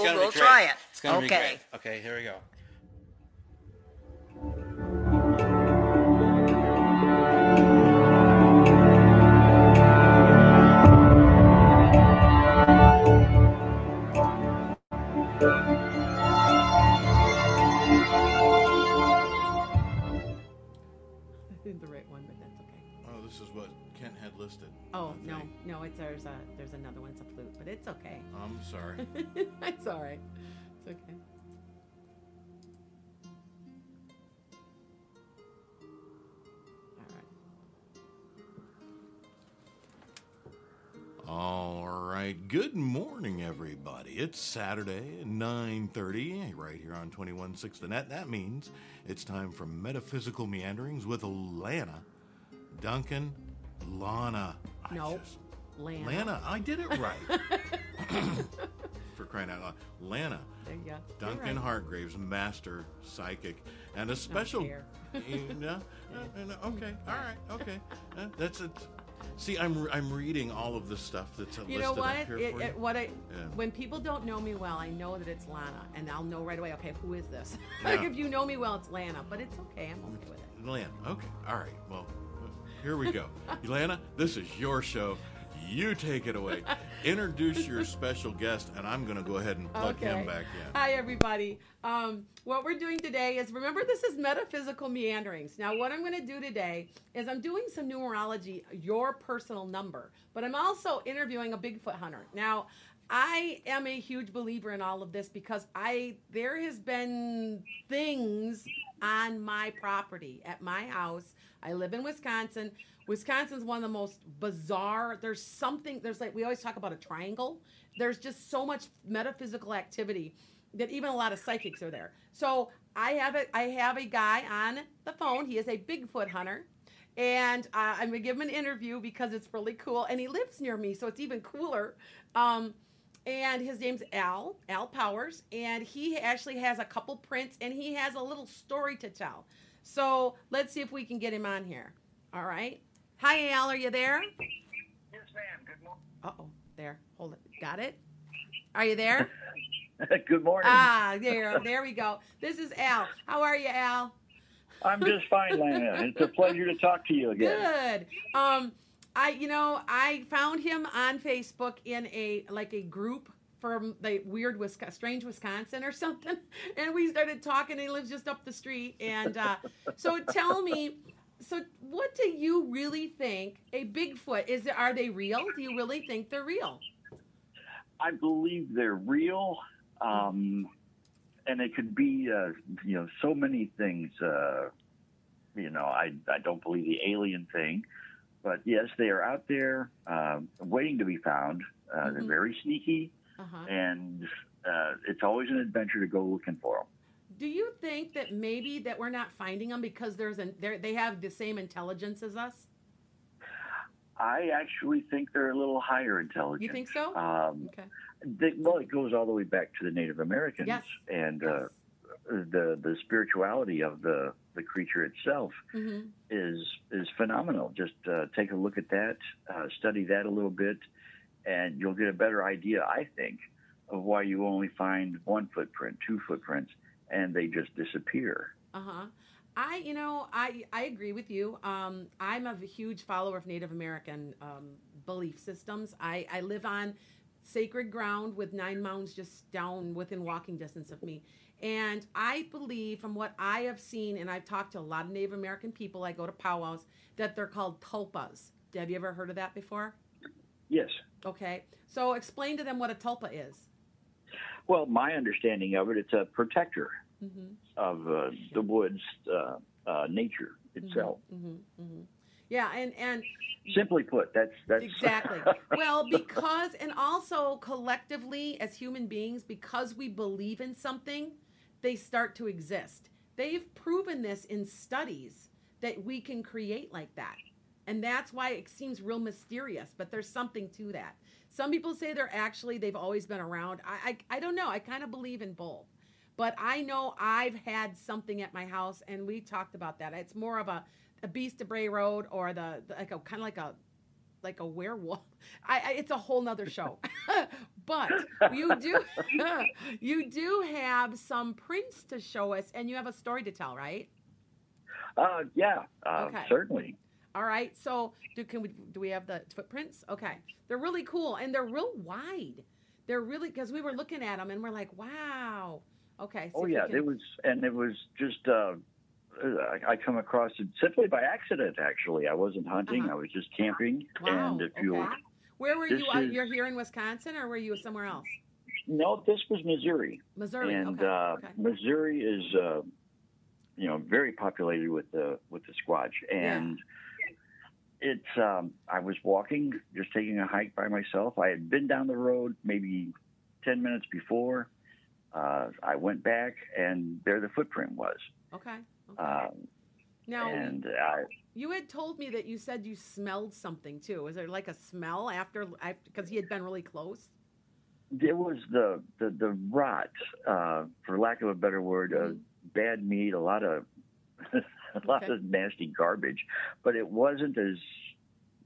cool. gonna be We'll great. try it. It's gonna be Okay. great. Okay, here we go. Listed. Oh I no, think. no, it's there's a there's another one. It's a flute, but it's okay. I'm sorry. it's all right. It's okay. All right. All right. Good morning, everybody. It's Saturday at 9.30 right here on 21.6 The Net. That means it's time for Metaphysical Meanderings with Lana, Duncan, Lana. I No, just- Lana. Lana. I did it right. for crying out loud. Lana, There you go. Duncan right. Hargraves, master psychic, and a special. yeah, uh, uh, okay, all right, okay. Uh, that's it. See, I'm I'm reading all of the stuff that's You listed know up here It, for it, you. Know what I Yeah. when people don't know me well, I know that it's Lana, and I'll know right away. Okay, who is this? like if you know me well, it's Lana, but it's okay. I'm okay with it. Lana. Okay, all right. Well, here we go. Lana, this is your show. You take it away. Introduce your special guest, and I'm going to go ahead and plug him back in. Hi, everybody. Um, what we're doing today is remember, this is metaphysical meanderings. Now, what I'm going to do today is I'm doing some numerology, your personal number, but I'm also interviewing a Bigfoot hunter. Now, I am a huge believer in all of this because I there has been things on my property at my house. I live in Wisconsin. Wisconsin's one of the most bizarre. There's something. There's like we always talk about a triangle. There's just so much metaphysical activity that even a lot of psychics are there. So I have a I have a guy on the phone. He is a Bigfoot hunter. And uh, I'm gonna give him an interview because it's really cool, and he lives near me, so it's even cooler. Um, and his name's Al, Al Powers, and he actually has a couple prints and he has a little story to tell. So let's see if we can get him on here. All right. Hi, Al, are you there? Yes, ma'am. Good morning. Uh oh, there. Hold it. Got it? Are you there? Good morning. ah, there, there we go. This is Al. How are you, Al? I'm just fine, Lana. It's a pleasure to talk to you again. Good. Um, I, you know, I found him on Facebook in a like a group from the weird Wisconsin, strange Wisconsin or something, and we started talking. He lives just up the street, and uh, so tell me, so what do you really think a Bigfoot is? Are they real? Do you really think they're real? I believe they're real, um, and it could be, uh, you know, so many things. Uh, you know, I I don't believe the alien thing, but yes, they are out there, um, waiting to be found. Uh, They're Mhm. very sneaky, Uh-huh. and uh, it's always an adventure to go looking for them. Do you think that maybe that we're not finding them because there's an they they have the same intelligence as us? I actually think they're a little higher intelligence. You think so? Um, okay. they, well, it goes all the way back to the Native Americans Yes. and Yes. uh, the the spirituality of the the creature itself hmm is is phenomenal. Just uh, take a look at that, uh, study that a little bit, and you'll get a better idea, I think, of why you only find one footprint, two footprints, and they just disappear. Uh huh. I, you know, I I agree with you. Um, I'm a huge follower of Native American um, belief systems. I I live on sacred ground with nine mounds just down within walking distance of me. And I believe, from what I have seen, and I've talked to a lot of Native American people, I go to powwows, that they're called tulpas. Have you ever heard of that before? Yes. Okay. So explain to them what a tulpa is. Well, my understanding of it, it's a protector Mm-hmm. of uh, the woods' uh, uh, nature itself. hmm hmm Yeah, and and Simply put, that's that's exactly. well, because and also collectively as human beings, because we believe in something, they start to exist. They've proven this in studies that we can create like that. And that's why it seems real mysterious, but there's something to that. Some people say they're actually they've always been around. I I, I don't know. I kind of believe in both. But I know I've had something at my house, and we talked about that. It's more of a, a Beast of Bray Road or the, the like a kind of like a like a werewolf. I, I it's a whole nother show. But you do you do have some prints to show us, and you have a story to tell, right? Uh, yeah, uh, Okay. certainly. All right. So do can we do we have the footprints? Okay, they're really cool and they're real wide. They're really because we were looking at them and we're like, wow. Okay. see Oh yeah, can- it was, and it was just. Uh, I I come across it simply by accident. Actually, I wasn't hunting; Uh-huh. I was just camping. Wow. And if you okay. Where were you? Uh, is- you're here in Wisconsin, or were you somewhere else? no, this was Missouri, Missouri. and okay. uh, okay. Missouri is, uh, you know, very populated with the with the squatch, and it's. Um, I was walking, just taking a hike by myself. I had been down the road maybe ten minutes before. Uh, I went back, and there the footprint was. Okay. okay. Um, now and I, you had told me that you said you smelled something too. Was there like a smell after? Because he had been really close. There was the the, the rot, uh, for lack of a better word, uh, Mhm. bad meat, a lot of Okay. of nasty garbage, but it wasn't as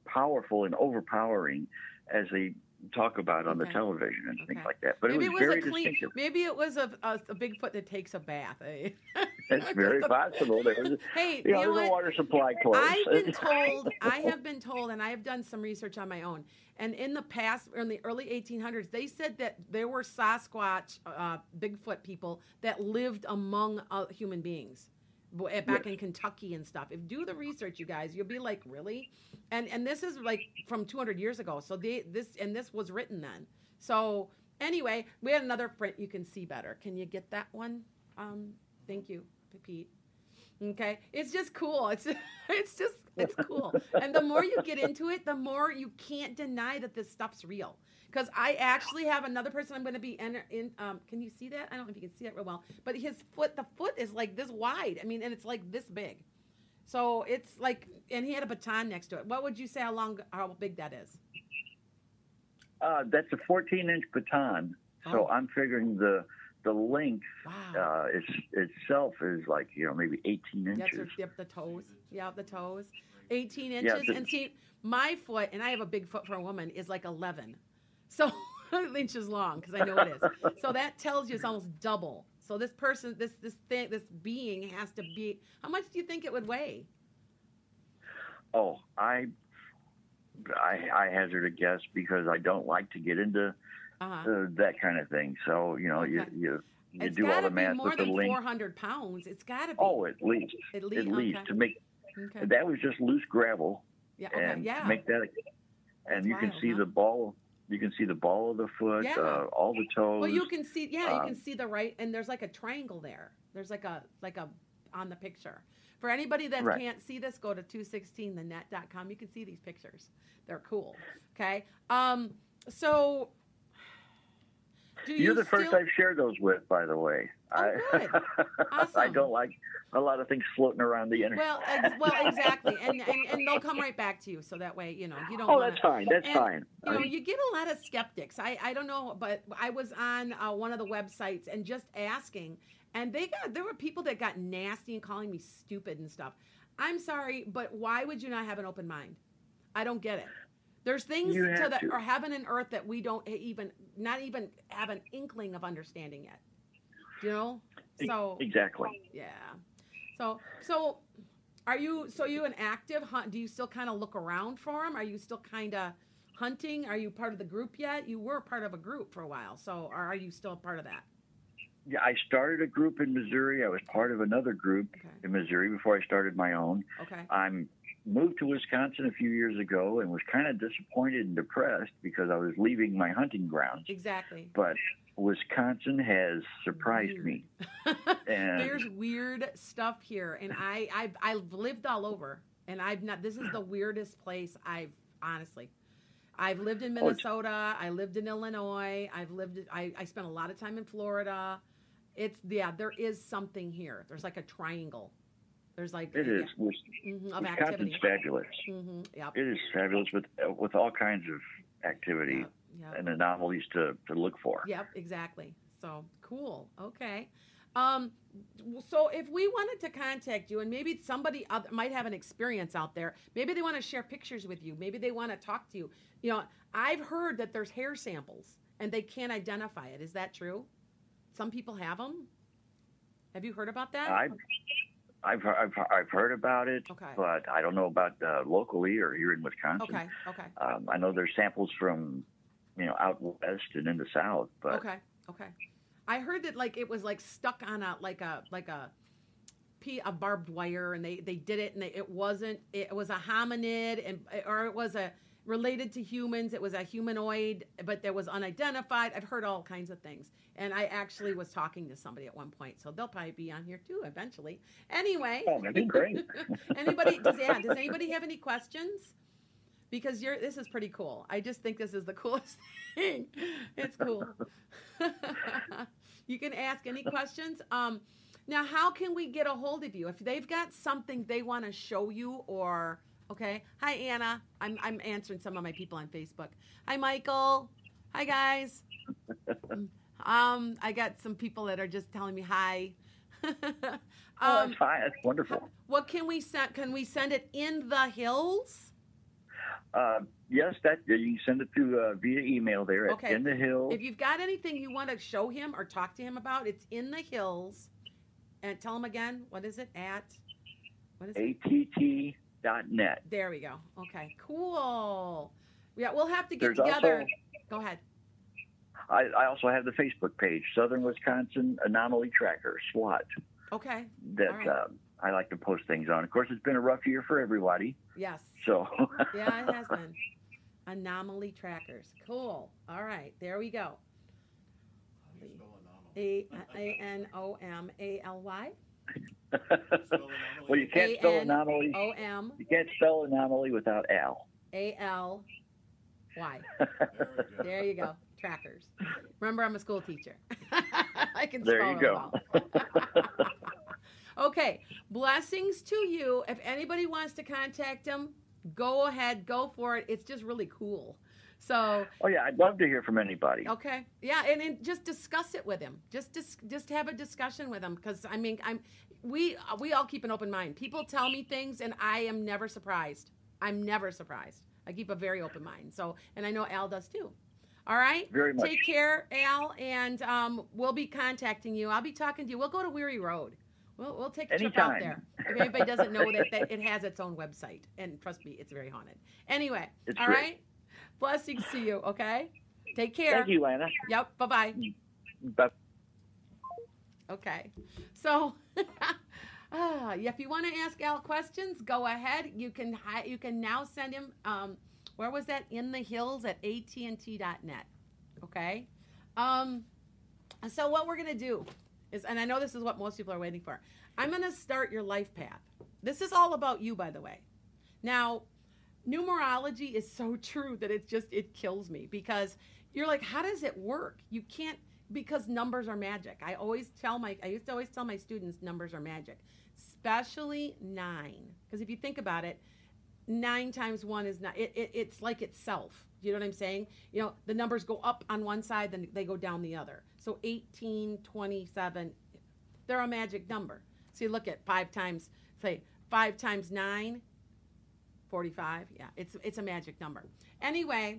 powerful and overpowering as they talk about on the television and things like that. But maybe it it was was very a clean. distinctive. Maybe it was a, a, a Bigfoot that takes a bath. eh? It's very possible. There was, hey, you know, you know there's a what? water supply close. I've been told, I have been told, and I have done some research on my own. And in the past, in the early 1800s, they said that there were Sasquatch, uh, Bigfoot people that lived among uh, human beings back Yes. in Kentucky and stuff. If do the research, you guys, you'll be like, really? And and this is like from 200 years ago. So they this and this was written then. So anyway, we had another print you can see better. Can you get that one? Um, thank you, Pete. Okay, it's just cool. It's it's just it's cool. And the more you get into it, the more you can't deny that this stuff's real. Because I actually have another person I'm going to be in. in um, can you see that? I don't know if you can see it real well, but his foot, the foot is like this wide. I mean, and it's like this big. So it's like, and he had a baton next to it. What would you say? How long? How big that is? uh, that's a 14 inch baton, so Oh. I'm figuring the the length Wow. uh, it's, itself is like you know maybe 18 inches. That's her, yep, the toes. Yeah, the toes. 18 Yeah, inches. the- and see, my foot, and I have a big foot for a woman, is like 11. So inches long, because I know it is. So that tells you it's almost double. So this person, this this thing, this being has to be. How much do you think it would weigh? Oh, I, I, I hazard a guess because I don't like to get into Uh-huh. uh, that kind of thing. So you know, you Okay. you you It's do all the math more with the than length. 400 pounds. It's got to be. Oh, at least, at at least. least okay. to make okay. that was just loose gravel, Yeah. Okay. and yeah. make that, and That's you can see huh? the ball. You can see the ball of the foot, Yeah. uh, all the toes. Well, you can see, yeah, you Um, can see the right, and there's like a triangle there. There's like a like a on the picture. For anybody that Right. can't see this, go to 216thenet.com. You can see these pictures. They're cool. Okay. Um. So. Do you You're the first I've shared those with, by the way. Oh, I, good. I don't like a lot of things floating around the internet. Well, ex- well, exactly, and, and and they'll come right back to you, so that way you know you don't. oh, wanna, that's fine. That's and, fine. you know, you get a lot of skeptics. I, I don't know, but I was on uh, one of the websites and just asking, and they got there were people that got nasty and calling me stupid and stuff. I'm sorry, but why would you not have an open mind? I don't get it. There's things to the to. or heaven and earth that we don't even not even have an inkling of understanding yet. You know, so exactly. yeah. So so are you so you an active hunt do you still kind of look around for them? Are you still kind of hunting? Are you part of the group yet? You were part of a group for a while. So or are you still a part of that? Yeah, I started a group in Missouri. I was part of another group Okay. in Missouri before I started my own. Okay. I'm moved to Wisconsin a few years ago and was kind of disappointed and depressed because I was leaving my hunting grounds. Exactly. But Wisconsin has surprised me. And There's weird stuff here and I I've I've lived all over and I've not this is the weirdest place I've honestly I've lived in Oh, Minnesota. I lived in Illinois. I've lived. I, I spent a lot of time in Florida. It's yeah. There is something here. There's like a triangle. There's like it is. Wis- mhm, Wisconsin's activity. fabulous. hmm Yep. It is fabulous with with all kinds of activity Yep. Yep. and anomalies to, to look for. Yep, exactly. So cool. Okay. Um, so if we wanted to contact you, and maybe somebody other, might have an experience out there, maybe they want to share pictures with you, maybe they want to talk to you. You know, I've heard that there's hair samples and they can't identify it. Is that true? Some people have them. Have you heard about that? I've, I've, I've, I've heard about it, Okay. but I don't know about uh, locally or here in Wisconsin. okay. Okay. Um, I know there's samples from, you know, out west and in the south, but Okay. Okay. I heard that like it was like stuck on a like a like a p a barbed wire, and they they did it, and they, it wasn't. It was a hominid, and or it was a related to humans. It was a humanoid, but there was unidentified. I've heard all kinds of things, and I actually was talking to somebody at one point, so they'll probably be on here too eventually. Anyway. oh, that'd be great. anybody does yeah, does anybody have any questions? Because you're this is pretty cool. I just think this is the coolest thing. It's cool. you can ask any questions. Um now how can we get a hold of you? If they've got something they want to show you or okay. Hi Anna. I'm I'm answering some of my people on Facebook. Hi Michael. Hi guys. um I got some people that are just telling me hi. oh, um, that's fine. That's wonderful. what can we send? Can we send it in the hills? Uh, yes, that you can send it to uh, via email there at Okay. in the hill. If you've got anything you want to show him or talk to him about, it's in the hills. And tell him again, what is it at? What is it? att.net. There we go. Okay, cool. Yeah, we'll have to get There's together. also Go ahead. I, I also have the Facebook page, Southern Wisconsin Anomaly Tracker (SWAT). Okay. That right. uh, I like to post things on. Of course, it's been a rough year for everybody, Yes. so Yeah, it has been. Anomaly trackers. Cool. All right. There we go. A A N O M A L Y. well, you can't spell anomaly. O M You can't spell anomaly without Al. A L Y. There you go. Trackers. Remember, I'm a school teacher. I can There spell you it go. Okay. Blessings to you. If anybody wants to contact him, go ahead, go for it. It's just really cool. So, Oh yeah, I'd love to hear from anybody. okay, yeah, and, and just discuss it with him. Just dis- just have a discussion with him because I mean, I'm we we all keep an open mind. People tell me things, and I am never surprised. I'm never surprised. I keep a very open mind. So, and I know Al does too. All right. Very much. Take care, Al, and um, we'll be contacting you. I'll be talking to you. We'll go to Weary Road. We'll, we'll take a trip out there. If anybody doesn't know that, that it has its own website, and trust me, it's very haunted. Anyway, It's all great. right. Blessings to you. Okay. Take care. Thank you, Lana. Yep. Bye bye. Bye. Okay. So, ah, if you want to ask Al questions, go ahead. You can hi- you can now send him. Um, where was that? In the hills at AT&T.net. Okay. Um, so what we're gonna do is, and I know this is what most people are waiting for. I'm gonna start your life path. This is all about you, by the way. Now, numerology is so true that it just it kills me because you're like, how does it work? You can't because numbers are magic. I always tell my I used to always tell my students numbers are magic, especially nine. Because if you think about it, nine times one is not. It, it, it's like itself. You know what I'm saying? You know, the numbers go up on one side, then they go down the other. So 18, 27, they're a magic number. So you look at five times, say five times nine, 45. Yeah, it's it's a magic number. Anyway,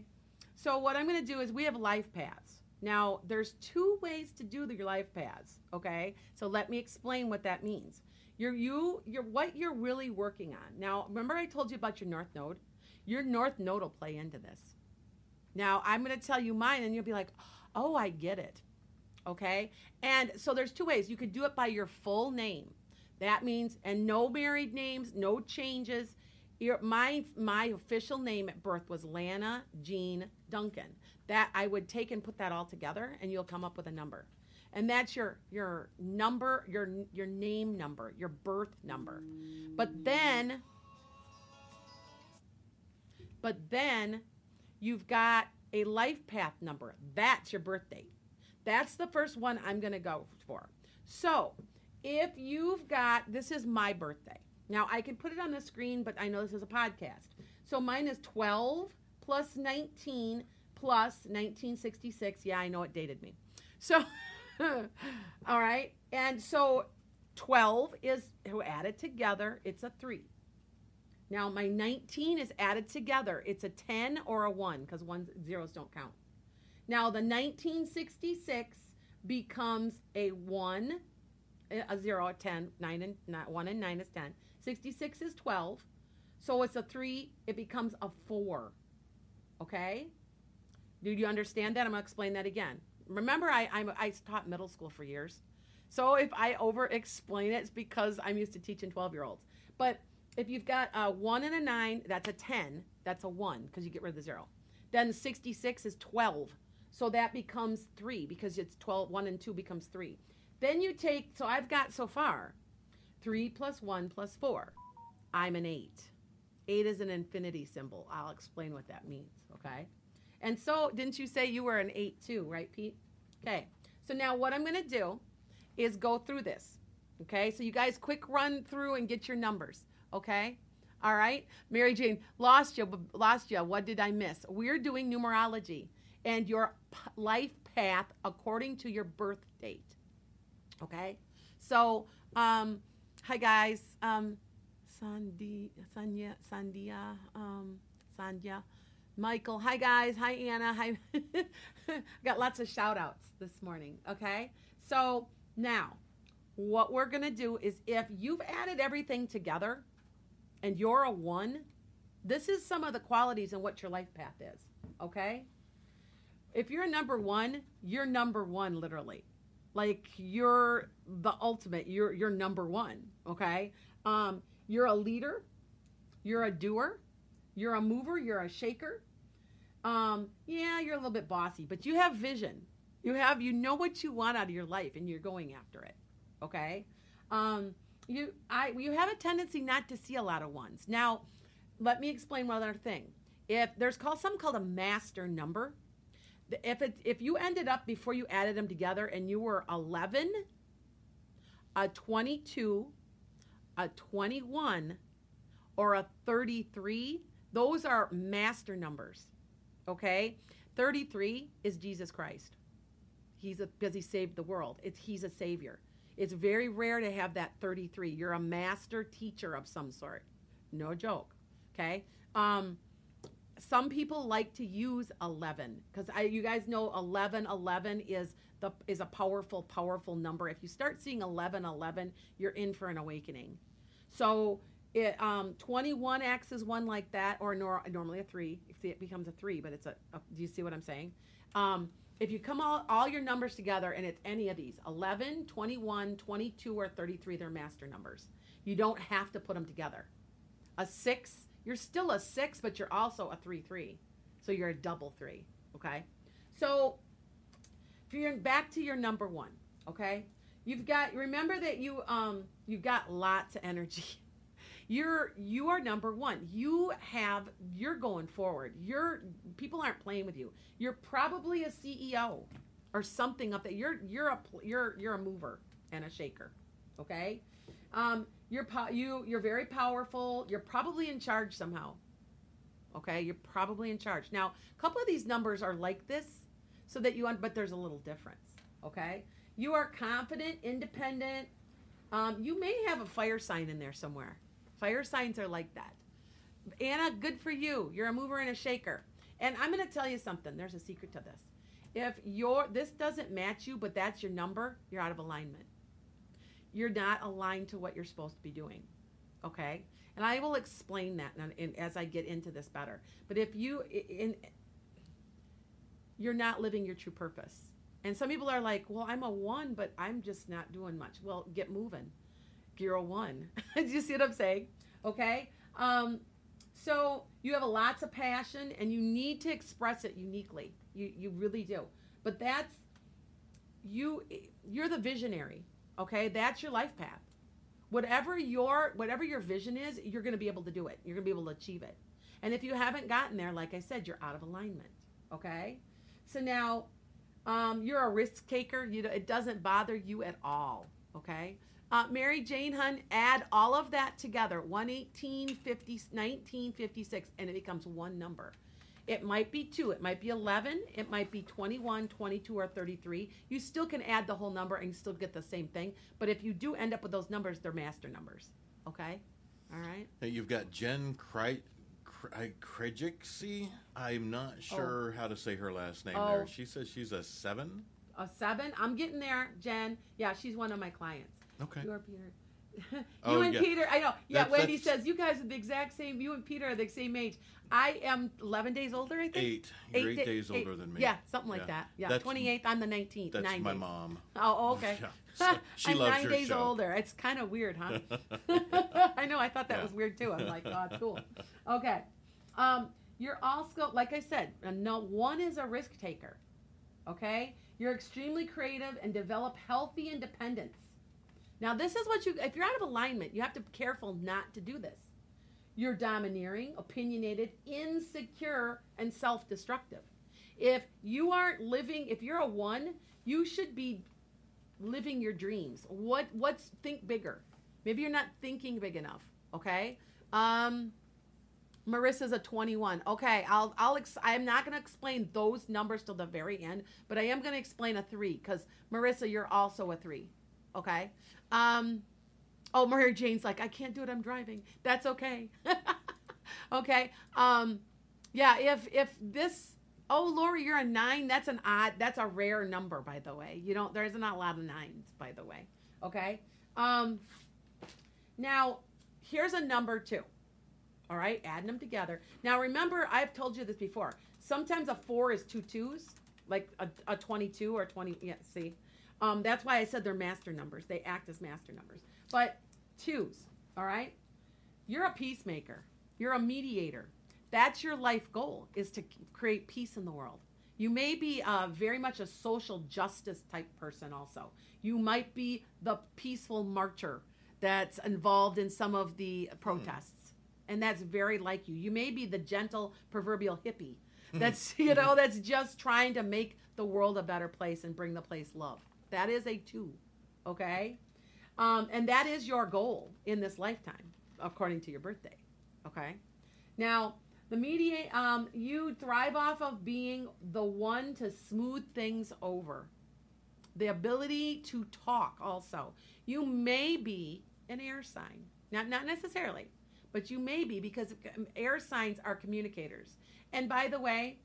so what I'm going to do is we have life paths. Now, there's two ways to do your life paths, okay? So let me explain what that means. You're you you're what you're really working on. Now, remember I told you about your north node? Your north node will play into this. Now, I'm going to tell you mine and you'll be like, "Oh, I get it." Okay? And so there's two ways. You could do it by your full name. That means and no married names, no changes. Your, my my official name at birth was Lana Jean Duncan. That I would take and put that all together, and you'll come up with a number, and that's your your number, your your name number, your birth number. But then, but then, you've got a life path number. That's your birth date. That's the first one I'm going to go for. So, if you've got this is my birthday. Now, I can put it on the screen, but I know this is a podcast. So, mine is 12 plus 19 plus 1966. Yeah, I know it dated me. So, all right. And so 12 is added together, it's a 3. Now, my 19 is added together. It's a 10 or a 1 because one zeros don't count. Now the 1966 becomes a 1, a 0, a 10, 9 and not 1 and 9 is 10. 66 is 12. So it's a 3, it becomes a 4. Okay? Do you understand that? I'm going to explain that again. Remember, I, I'm, I taught middle school for years. So if I over explain it, it's because I'm used to teaching 12 year olds. But if you've got a 1 and a 9, that's a 10. That's a 1 because you get rid of the 0. Then 66 is 12. So that becomes 3 because it's 12. 1 and 2 becomes 3. Then you take, so I've got so far 3 plus 1 plus 4. I'm an 8. 8 is an infinity symbol. I'll explain what that means, okay? And so, didn't you say you were an 8 too, right, Pete? Okay. So now what I'm to do is go through this. Okay? So you guys quick run through and get your numbers, okay? All right? Mary Jane, lost you, lost you. What did I miss? We're doing numerology and your life path according to your birth date. Okay? So, um, hi guys. Um, Sandy, Sanya, Sandia, um, Sandhya, Michael. Hi guys. Hi Anna. Hi. Got lots of shout outs this morning. Okay. So now, what we're going to do is if you've added everything together and you're a one, this is some of the qualities and what your life path is. Okay. If you're number one, you're number one literally. Like you're the ultimate. You're you're number one. Okay. Um, you're a leader. You're a doer. You're a mover. You're a shaker. Um, yeah, you're a little bit bossy, but you have vision. You have you know what you want out of your life, and you're going after it. Okay. Um, you I you have a tendency not to see a lot of ones. Now, let me explain one other thing. If there's called something called a master number, if it if you ended up before you added them together and you were 11, a 22, a 21, or a 33, those are master numbers. Okay? 33 is Jesus Christ. He's a because he saved the world. It's he's a savior. It's very rare to have that 33. You're a master teacher of some sort. No joke. Okay? Um some people like to use 11 because I you guys know 11 11 is the is a powerful powerful number. If you start seeing 11 11, you're in for an awakening. So it, um, 21 acts as one like that, or nor, normally a three. See, it becomes a three, but it's a, a do you see what I'm saying? Um, if you come all, all your numbers together and it's any of these 11, 21, 22, or 33, they're master numbers. You don't have to put them together. A six, you're still a six, but you're also a three, three. So you're a double three, okay? So if you're back to your number one, okay? You've got, remember that you, um, you've got lots of energy. you're you are number one you have you're going forward you're people aren't playing with you you're probably a ceo or something up there you're you're a you're you're a mover and a shaker okay um you're po- you you're very powerful you're probably in charge somehow okay you're probably in charge now a couple of these numbers are like this so that you un- but there's a little difference okay you are confident independent um, you may have a fire sign in there somewhere Fire signs are like that. Anna, good for you. You're a mover and a shaker. And I'm going to tell you something. There's a secret to this. If your this doesn't match you, but that's your number, you're out of alignment. You're not aligned to what you're supposed to be doing. Okay? And I will explain that as I get into this better. But if you in you're not living your true purpose. And some people are like, "Well, I'm a 1, but I'm just not doing much." Well, get moving Bureau One. Do you see what I'm saying? Okay. Um, so you have a lots of passion and you need to express it uniquely. You you really do. But that's you you're the visionary. Okay? That's your life path. Whatever your whatever your vision is, you're going to be able to do it. You're going to be able to achieve it. And if you haven't gotten there, like I said, you're out of alignment. Okay? So now um, you're a risk taker. You know, it doesn't bother you at all. Okay? Uh, Mary Jane Hun, add all of that together 118, 50, 1956, and it becomes one number. It might be two, it might be 11, it might be 21, 22, or 33. You still can add the whole number and still get the same thing. But if you do end up with those numbers, they're master numbers. Okay? All right? Now you've got Jen Krejcik. I'm not oh. sure how to say her last name Oh. there. She says she's a seven. A seven. I'm getting there, Jen. Yeah, she's one of my clients. Okay. You are Peter. you Oh, and yeah. Peter, I know. Yeah, That's- Wendy that's- says you guys are the exact same. You and Peter are the same age. I am 11 days older, I think. Eight. You're eight, da- days eight- older than me. Yeah, something like Yeah. that. Yeah, That's- 28th. I'm the 19th. That's nine my days. mom. Oh, okay. Yeah. So she I'm loves nine your days show. older. It's kind of weird, huh? I know. I thought that Yeah. was weird too. I'm like, oh, cool. Okay. Um, you're also, like I said, uh, no one is a risk taker. Okay. You're extremely creative and develop healthy independence. Now, this is what you. If you're out of alignment, you have to be careful not to do this. You're domineering, opinionated, insecure, and self-destructive. If you aren't living, if you're a one, you should be living your dreams. What what's think bigger? Maybe you're not thinking big enough. Okay. Um, Marissa's a 21. Okay, I'll I'll ex- I'm not going to explain those numbers till the very end, but I am going to explain a three because Marissa, you're also a three. Okay. Um, oh, Mary Jane's like, I can't do it. I'm driving. That's okay. okay. Um, yeah. If if this Oh, Lori, you're a nine. That's an odd. That's a rare number, by the way. You don't. There's not a lot of nines, by the way. Okay. Um. Now, here's a number two. All right, adding them together. Now, remember, I've told you this before. Sometimes a four is two twos, like a, a 22 or 20. Yeah, see, um, that's why I said they're master numbers. They act as master numbers. But twos. All right. You're a peacemaker. You're a mediator. That's your life goal is to create peace in the world. You may be uh, very much a social justice type person also. You might be the peaceful marcher that's involved in some of the protests. And that's very like you. You may be the gentle proverbial hippie that's, you know, that's just trying to make the world a better place and bring the place love. That is a two. Okay? Um, and that is your goal in this lifetime, according to your birthday. Okay? Now, the media, um, you thrive off of being the one to smooth things over. The ability to talk, also. You may be an air sign. Not, not necessarily, but you may be because um, air signs are communicators. And by the way,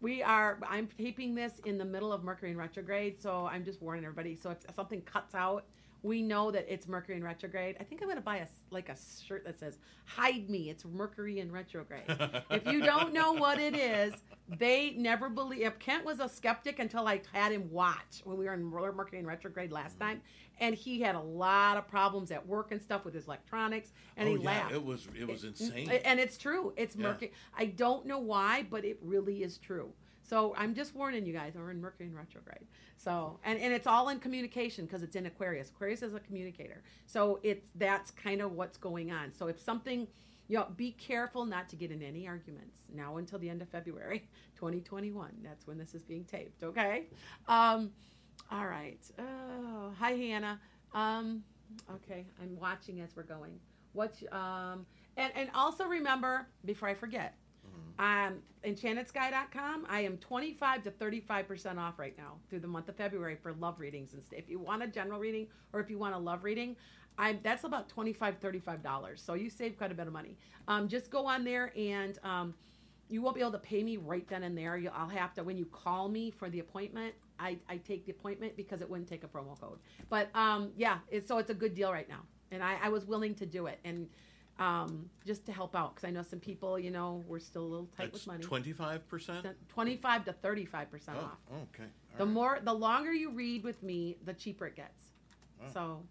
we are, I'm taping this in the middle of Mercury in retrograde, so I'm just warning everybody. So if something cuts out, we know that it's Mercury in retrograde. I think I'm going to buy a like a shirt that says "Hide me." It's Mercury in retrograde. if you don't know what it is, they never believe. If Kent was a skeptic until I had him watch when we were in Mercury in retrograde last mm-hmm. time, and he had a lot of problems at work and stuff with his electronics, and oh, he yeah, laughed. it was it was insane. And it's true. It's Yeah. Mercury. I don't know why, but it really is true. So I'm just warning you guys. We're in Mercury in retrograde. So and, and it's all in communication because it's in Aquarius. Aquarius is a communicator. So it's that's kind of what's going on. So if something, you know, be careful not to get in any arguments now until the end of February 2021. That's when this is being taped. Okay. Um, all right. Oh, hi Hannah. Um, okay, I'm watching as we're going. What's um and and also remember before I forget, um, enchantedsky.com. I am 25 to 35 percent off right now through the month of February for love readings and. If you want a general reading or if you want a love reading, I'm that's about 25 35 dollars. So you save quite a bit of money. Um, just go on there and um, you won't be able to pay me right then and there. You, I'll have to when you call me for the appointment. I, I take the appointment because it wouldn't take a promo code. But um, yeah, it's, so it's a good deal right now, and I, I was willing to do it and um, just to help out because I know some people, you know, we're still a little tight with money. twenty five percent. Twenty-five to thirty-five percent Oh, off. okay. All The right. more, the longer you read with me, the cheaper it gets. So,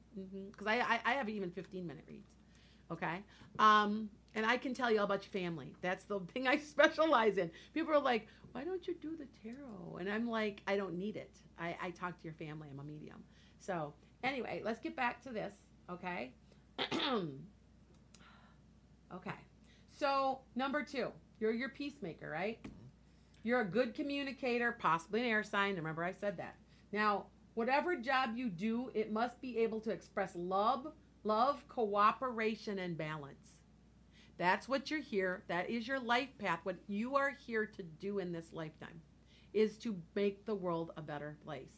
because I, I, I have even fifteen-minute reads. Okay, um, and I can tell you all about your family. That's the thing I specialize in. People are like, "Why don't you do the tarot?" And I'm like, "I don't need it. I, I talk to your family. I'm a medium." So, anyway, let's get back to this. Okay. okay. So, number two, you're your peacemaker, right? Mm-hmm. You're a good communicator, possibly an air sign. Remember, I said that. Now, whatever job you do, it must be able to express love, love, cooperation, and balance. That's what you're here. That is your life path. What you are here to do in this lifetime is to make the world a better place.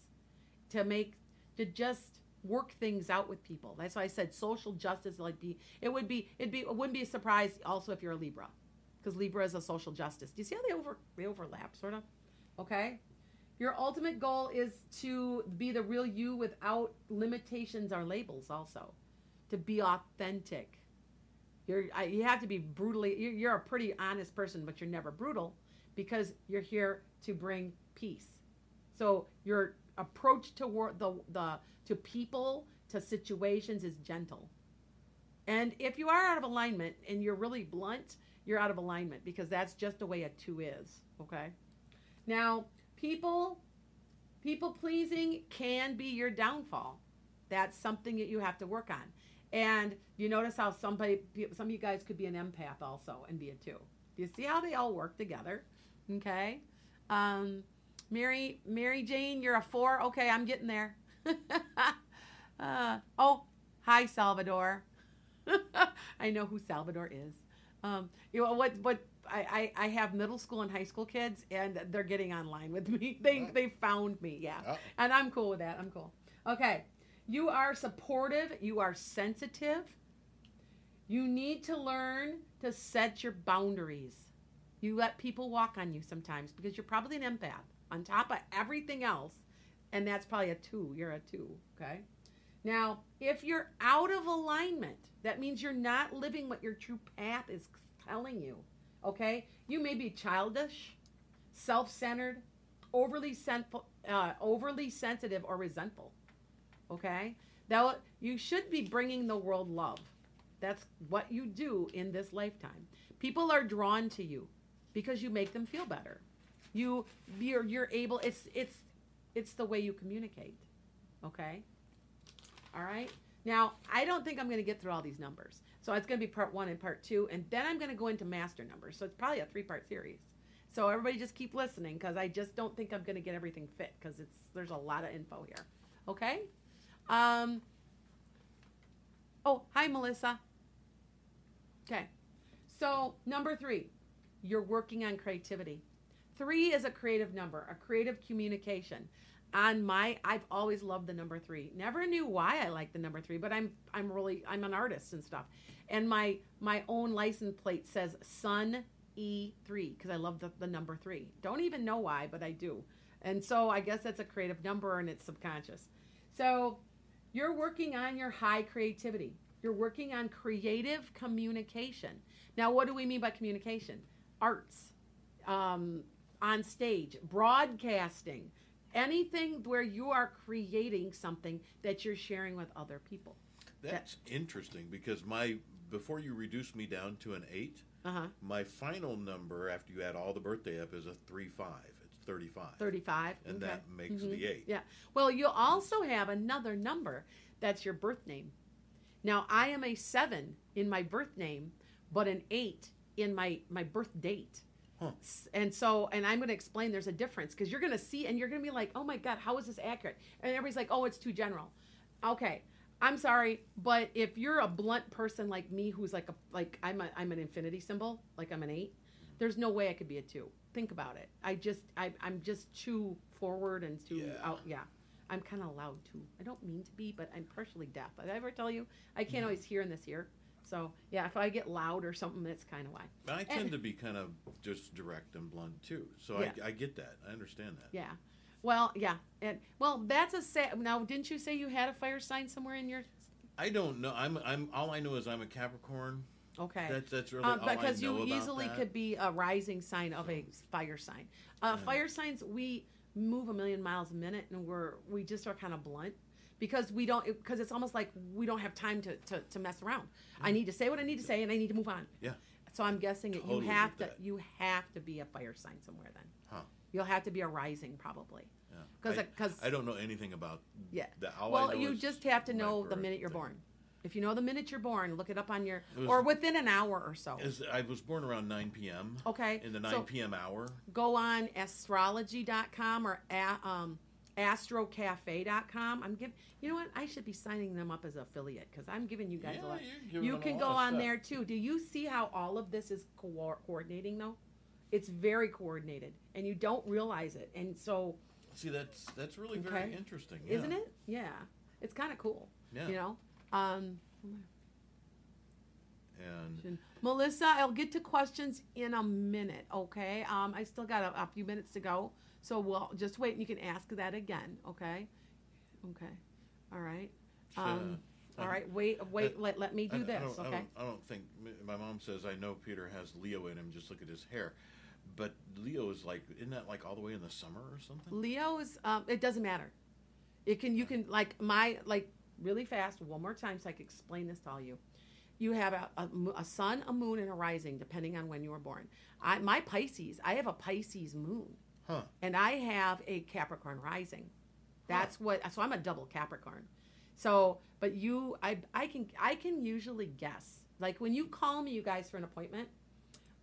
To make, to just work things out with people. That's why I said social justice. Like be, it would be, it'd be, it wouldn't be a surprise. Also, if you're a Libra, because Libra is a social justice. Do you see how they over they overlap, sort of? Okay. Your ultimate goal is to be the real you without limitations or labels. Also, to be authentic. You're I, you have to be brutally. You're, you're a pretty honest person, but you're never brutal because you're here to bring peace. So your approach to wor- the the to people to situations is gentle. And if you are out of alignment and you're really blunt, you're out of alignment because that's just the way a two is. Okay. Now, people, people pleasing can be your downfall. That's something that you have to work on. And you notice how somebody, some of you guys could be an empath also and be a two. Do you see how they all work together? Okay. Um, Mary, Mary Jane, you're a four. Okay, I'm getting there. uh, oh, hi, Salvador. I know who Salvador is. Um, you know what? What I, I, I have middle school and high school kids, and they're getting online with me. They Oh. they found me, yeah, Oh. and I'm cool with that. I'm cool. Okay, you are supportive. You are sensitive. You need to learn to set your boundaries. You let people walk on you sometimes because you're probably an empath on top of everything else, and that's probably a two. You're a two, okay? Now, if you're out of alignment, that means you're not living what your true path is telling you, okay? You may be childish, self-centered, overly sensitive, uh, overly sensitive or resentful, okay? That you should be bringing the world love. That's what you do in this lifetime. People are drawn to you because you make them feel better. You you're you're able it's it's it's the way you communicate. Okay? All right? Now, I don't think I'm going to get through all these numbers. So it's going to be part 1 and part 2 and then I'm going to go into master numbers. So it's probably a three-part series. So everybody just keep listening cuz I just don't think I'm going to get everything fit cuz it's there's a lot of info here. Okay? Um Oh, hi Melissa. Okay. So, number 3, you're working on creativity. 3 is a creative number, a creative communication. On my I've always loved the number 3. Never knew why I like the number 3, but I'm I'm really I'm an artist and stuff. And my my own license plate says Sun E3 because I love the, the number 3. Don't even know why, but I do. And so I guess that's a creative number and it's subconscious. So, you're working on your high creativity. You're working on creative communication. Now, what do we mean by communication? Arts, um, on stage, broadcasting, anything where you are creating something that you're sharing with other people. That's interesting because my before you reduce me down to an eight, Uh huh. my final number after you add all the birthday up is a three five. It's thirty five. 35. And okay. that makes Mhm. the eight. Yeah. Well, you'll also have another number that's your birth name. Now, I am a seven in my birth name, but an eight in my my birth date. Huh. And so, and I'm going to explain there's a difference because you're going to see and you're going to be like, oh my God, how is this accurate? And everybody's like, oh, it's too general. Okay. I'm sorry, but if you're a blunt person like me, who's like a like I'm a I'm an infinity symbol, like I'm an eight, there's no way I could be a two. Think about it. I just I I'm just too forward and too Yeah. out. Yeah, I'm kind of loud too. I don't mean to be, but I'm partially deaf. Did I ever tell you I can't mm. always hear in this ear? So yeah, if I get loud or something, that's kind of why. But I tend And- to be kind of just direct and blunt too. So Yeah. I, I get that. I understand that. Yeah. Well, yeah, and well, that's a sa- now. Didn't you say you had a fire sign somewhere in your? I don't know. I'm I'm all I know is I'm a Capricorn. Okay. That's that's really Um, all because I know you easily that. could be a rising sign of a fire sign. Uh, Yeah. Fire signs we move a million miles a minute, and we're we just are kind of blunt because we don't because it's almost like we don't have time to, to, to mess around. I need to say what I need to say, and I need to move on. Yeah. So I'm guessing that you have to you have to be a fire sign somewhere then. Huh. You'll have to be a rising probably. Yeah. 'Cause I, I don't know anything about Yeah. I well, you just have to know the minute you're thing. born. If you know the minute you're born, look it up on your was- or within an hour or so. Is I was born around 9 p.m. Okay. In the 9 so- p.m. hour. go on astrology.com or a, um, astrocafe.com. I'm giving, you know what? I should be signing them up as affiliate because I'm giving you guys a lot. You can go on there too. Do you see how all of this is co- coordinating though? It's very coordinated and you don't realize it. And so, See, that's that's really very Okay. interesting. Yeah. isn't it? Yeah. It's kind of cool. Yeah. You know? Um, and Melissa, I'll get to questions in a minute, okay? Um, I still got a, a few minutes to go, so we'll just wait and you can ask that again, okay? Okay, all right. Um, all right, wait, wait, let, let me I- do I this, don't- I okay? don't, I don't think my mom says I know Peter has Leo in him. Just look at his hair, but Leo is like isn't that like all the way in the summer or something? Leo is, um, it doesn't matter. It can, you can, like, my, like, really fast, one more time so I can explain this to all you. You have a, a, mo- a sun, a moon, and a rising, depending on when you were born. I, my Pisces, I have a Pisces moon. Huh? and I have a Capricorn rising. That's what. So I'm a double Capricorn. So, but you, I, I can, I can usually guess. Like when you call me, you guys, for an appointment,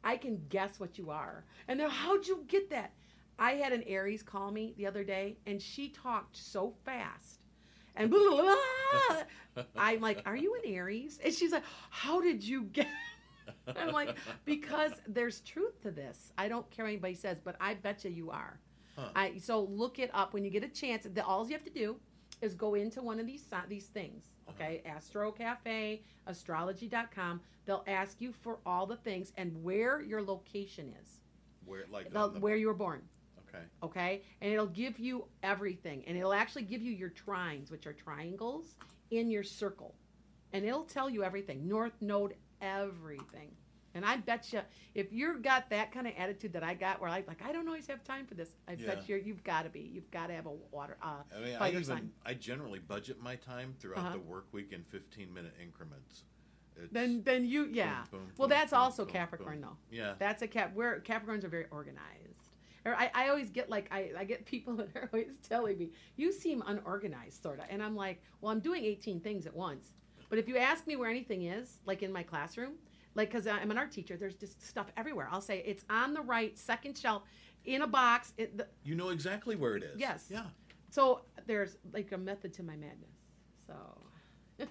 I can guess what you are. And they're, how'd you get that? I had an Aries call me the other day, and she talked so fast, and blah, blah, blah. I'm like, "Are you an Aries?" And she's like, "How did you get?" I'm like, because there's truth to this. I don't care what anybody says, but I bet you you are. Huh. I so look it up when you get a chance. The, all you have to do is go into one of these these things. Uh-huh. Okay, Astro Cafe, astrology.com. They'll ask you for all the things and where your location is, Where like the, the- where you were born. Okay. Okay, and it'll give you everything, and it'll actually give you your trines, which are triangles in your circle, and it'll tell you everything. North Node, everything. And I bet you, if you've got that kind of attitude that I got, where I like, I don't always have time for this. I Yeah. bet you, you've got to be. You've got to have a water. Uh, I mean, I even sign. I generally budget my time throughout Uh-huh. the work week in 15 minute increments. It's Then, then you, yeah. boom, well, boom, that's boom, also boom, Capricorn, boom. though. Yeah. That's a cap. Where Capricorns are very organized. Or I, I always get like I, I get people that are always telling me you seem unorganized, sort of, and I'm like, well, I'm doing 18 things at once. But if you ask me where anything is, like in my classroom, like because I'm an art teacher, there's just stuff everywhere. I'll say it's on the right second shelf, in a box. It, the, You know exactly where it is. Yes. Yeah. so there's like a method to my madness. So,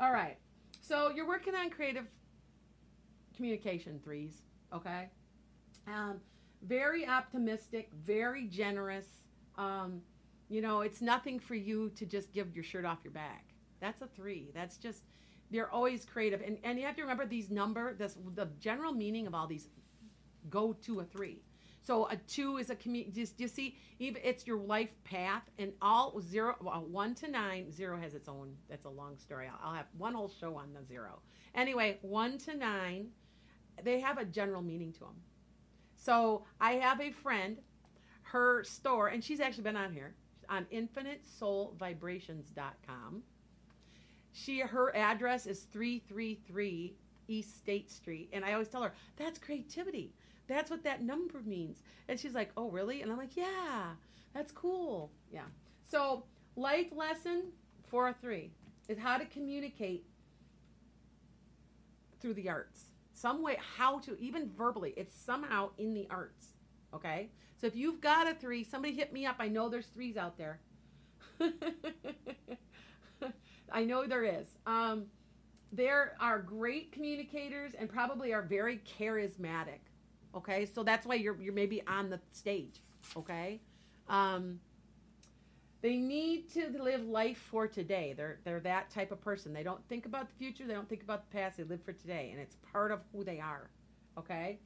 all right. So you're working on creative communication threes, okay? Um, very optimistic, very generous. Um, you know, it's nothing for you to just give your shirt off your back. That's a three. That's just they're always creative, and and you have to remember these number. This the general meaning of all these go to a three. So a two is a commu- just you see even it's your life path and all zero well, one to nine zero has its own that's a long story I'll, I'll have one whole show on the zero anyway one to nine they have a general meaning to them so I have a friend her store and she's actually been on here on infinitesoulvibrations.com she her address is 333 East State Street and I always tell her that's creativity that's what that number means. And she's like, oh, really? And I'm like, yeah, that's cool. Yeah. So, life lesson 403 is how to communicate through the arts. Some way, how to, even verbally, it's somehow in the arts. Okay? So, if you've got a three, somebody hit me up. I know there's threes out there. I know there is. Um, there are great communicators and probably are very charismatic okay? So that's why you're you're maybe on the stage okay? Um they need to live life for today. They're they're that type of person. They don't think about the future. They don't think about the past. They live for today and it's part of who they are okay?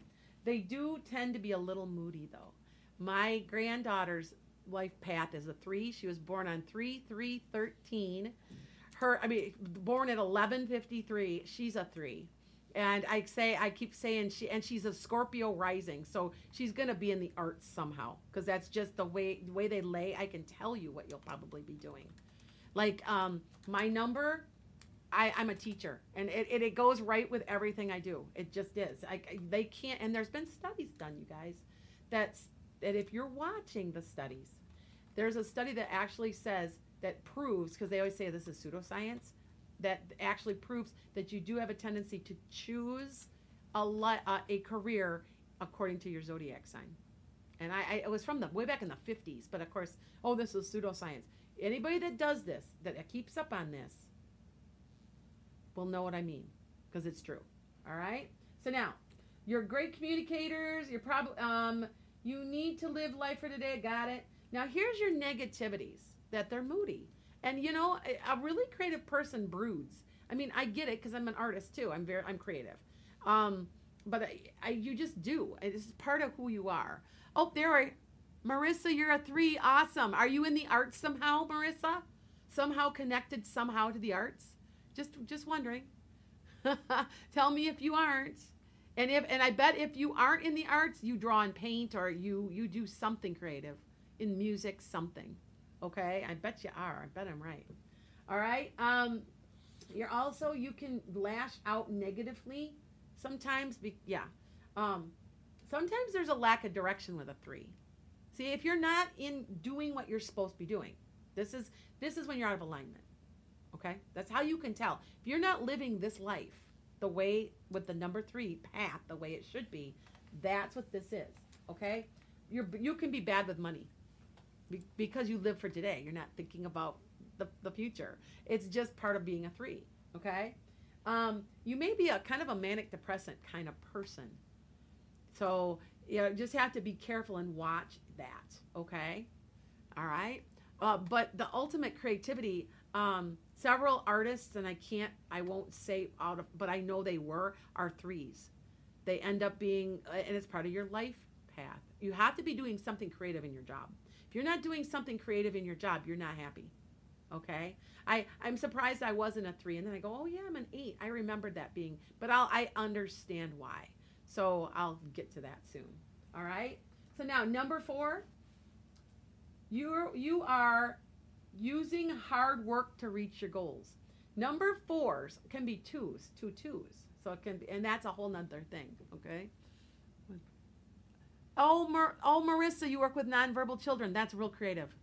They do tend to be a little moody though. My granddaughter's life path is a three. She was born on 3 3 13 her i mean born at 1153 she's a three and I say I keep saying she and she's a Scorpio rising, so she's gonna be in the arts somehow because that's just the way the way they lay. I can tell you what you'll probably be doing. Like um, my number, I, I'm a teacher, and it, it, it goes right with everything I do. It just is. I, they can't, and there's been studies done, you guys, that's that if you're watching the studies, there's a study that actually says that proves because they always say this is pseudoscience that actually proves that you do have a tendency to choose a li- uh, a career according to your zodiac sign. And I, I it was from the way back in the 50s, but of course, oh, this is pseudoscience. Anybody that does this, that keeps up on this, will know what I mean because it's true. All right. So now, you're great communicators. You're probably um, you need to live life for today. Got it. Now here's your negativities that they're moody. And you know, a, really creative person broods. I mean, I get it because I'm an artist too. I'm very, I'm creative. Um, but I, I, you just do. This is part of who you are. Oh, there are, Marissa, you're a three. Awesome. Are you in the arts somehow, Marissa? Somehow connected somehow to the arts? Just, just wondering. Tell me if you aren't. And if, and I bet if you aren't in the arts, you draw and paint or you, you do something creative in music, something. Okay. I bet you are. I bet I'm right. All right. Um, you're also you can lash out negatively sometimes. Be, yeah. Um, sometimes there's a lack of direction with a three. See, if you're not in doing what you're supposed to be doing, this is this is when you're out of alignment. Okay, that's how you can tell if you're not living this life the way with the number three path the way it should be. That's what this is. Okay, you're you can be bad with money because you live for today. You're not thinking about the, the future. It's just part of being a three. Okay. Um, you may be a kind of a manic depressant kind of person. So you know, just have to be careful and watch that. Okay. All right. Uh, but the ultimate creativity, um, several artists, and I can't, I won't say out of, but I know they were, are threes. They end up being, uh, and it's part of your life path. You have to be doing something creative in your job. If you're not doing something creative in your job, you're not happy. Okay. I, I'm surprised I wasn't a three. And then I go, oh, yeah, I'm an eight. I remembered that being, but I'll, I understand why. So I'll get to that soon. All right. So now, number four, you're, you are using hard work to reach your goals. Number fours can be twos, two twos. So it can be, and that's a whole nother thing. Okay. Oh, Mar- oh, Marissa, you work with nonverbal children. That's real creative.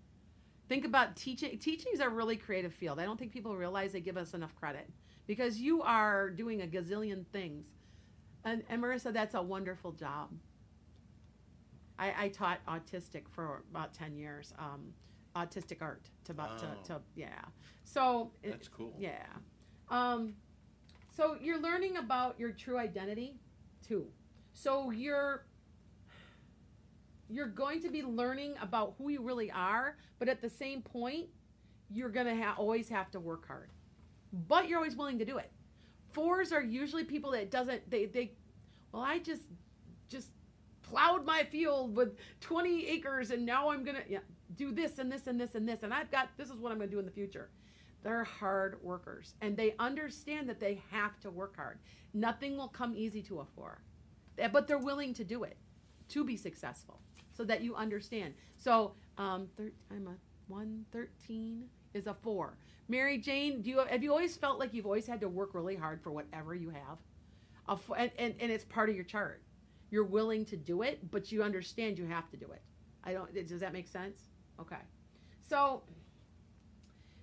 Think about teaching. Teaching is a really creative field. I don't think people realize they give us enough credit because you are doing a gazillion things. And, and Marissa, that's a wonderful job. I, I taught autistic for about 10 years, um, autistic art to about, Oh. to, to, yeah. So, it- That's cool. yeah. Um, so you're learning about your true identity too. So you're you're going to be learning about who you really are, but at the same point, you're going to ha- always have to work hard. But you're always willing to do it. Fours are usually people that doesn't they they well, I just just plowed my field with 20 acres and now I'm going to yeah, do this and this and this and this and I've got this is what I'm going to do in the future. They're hard workers and they understand that they have to work hard. Nothing will come easy to a four, but they're willing to do it to be successful so that you understand. So, um, I'm a one thirteen is a four. Mary Jane, do you have you always felt like you've always had to work really hard for whatever you have? A and, and, and it's part of your chart. You're willing to do it, but you understand you have to do it. I don't. Does that make sense? Okay. So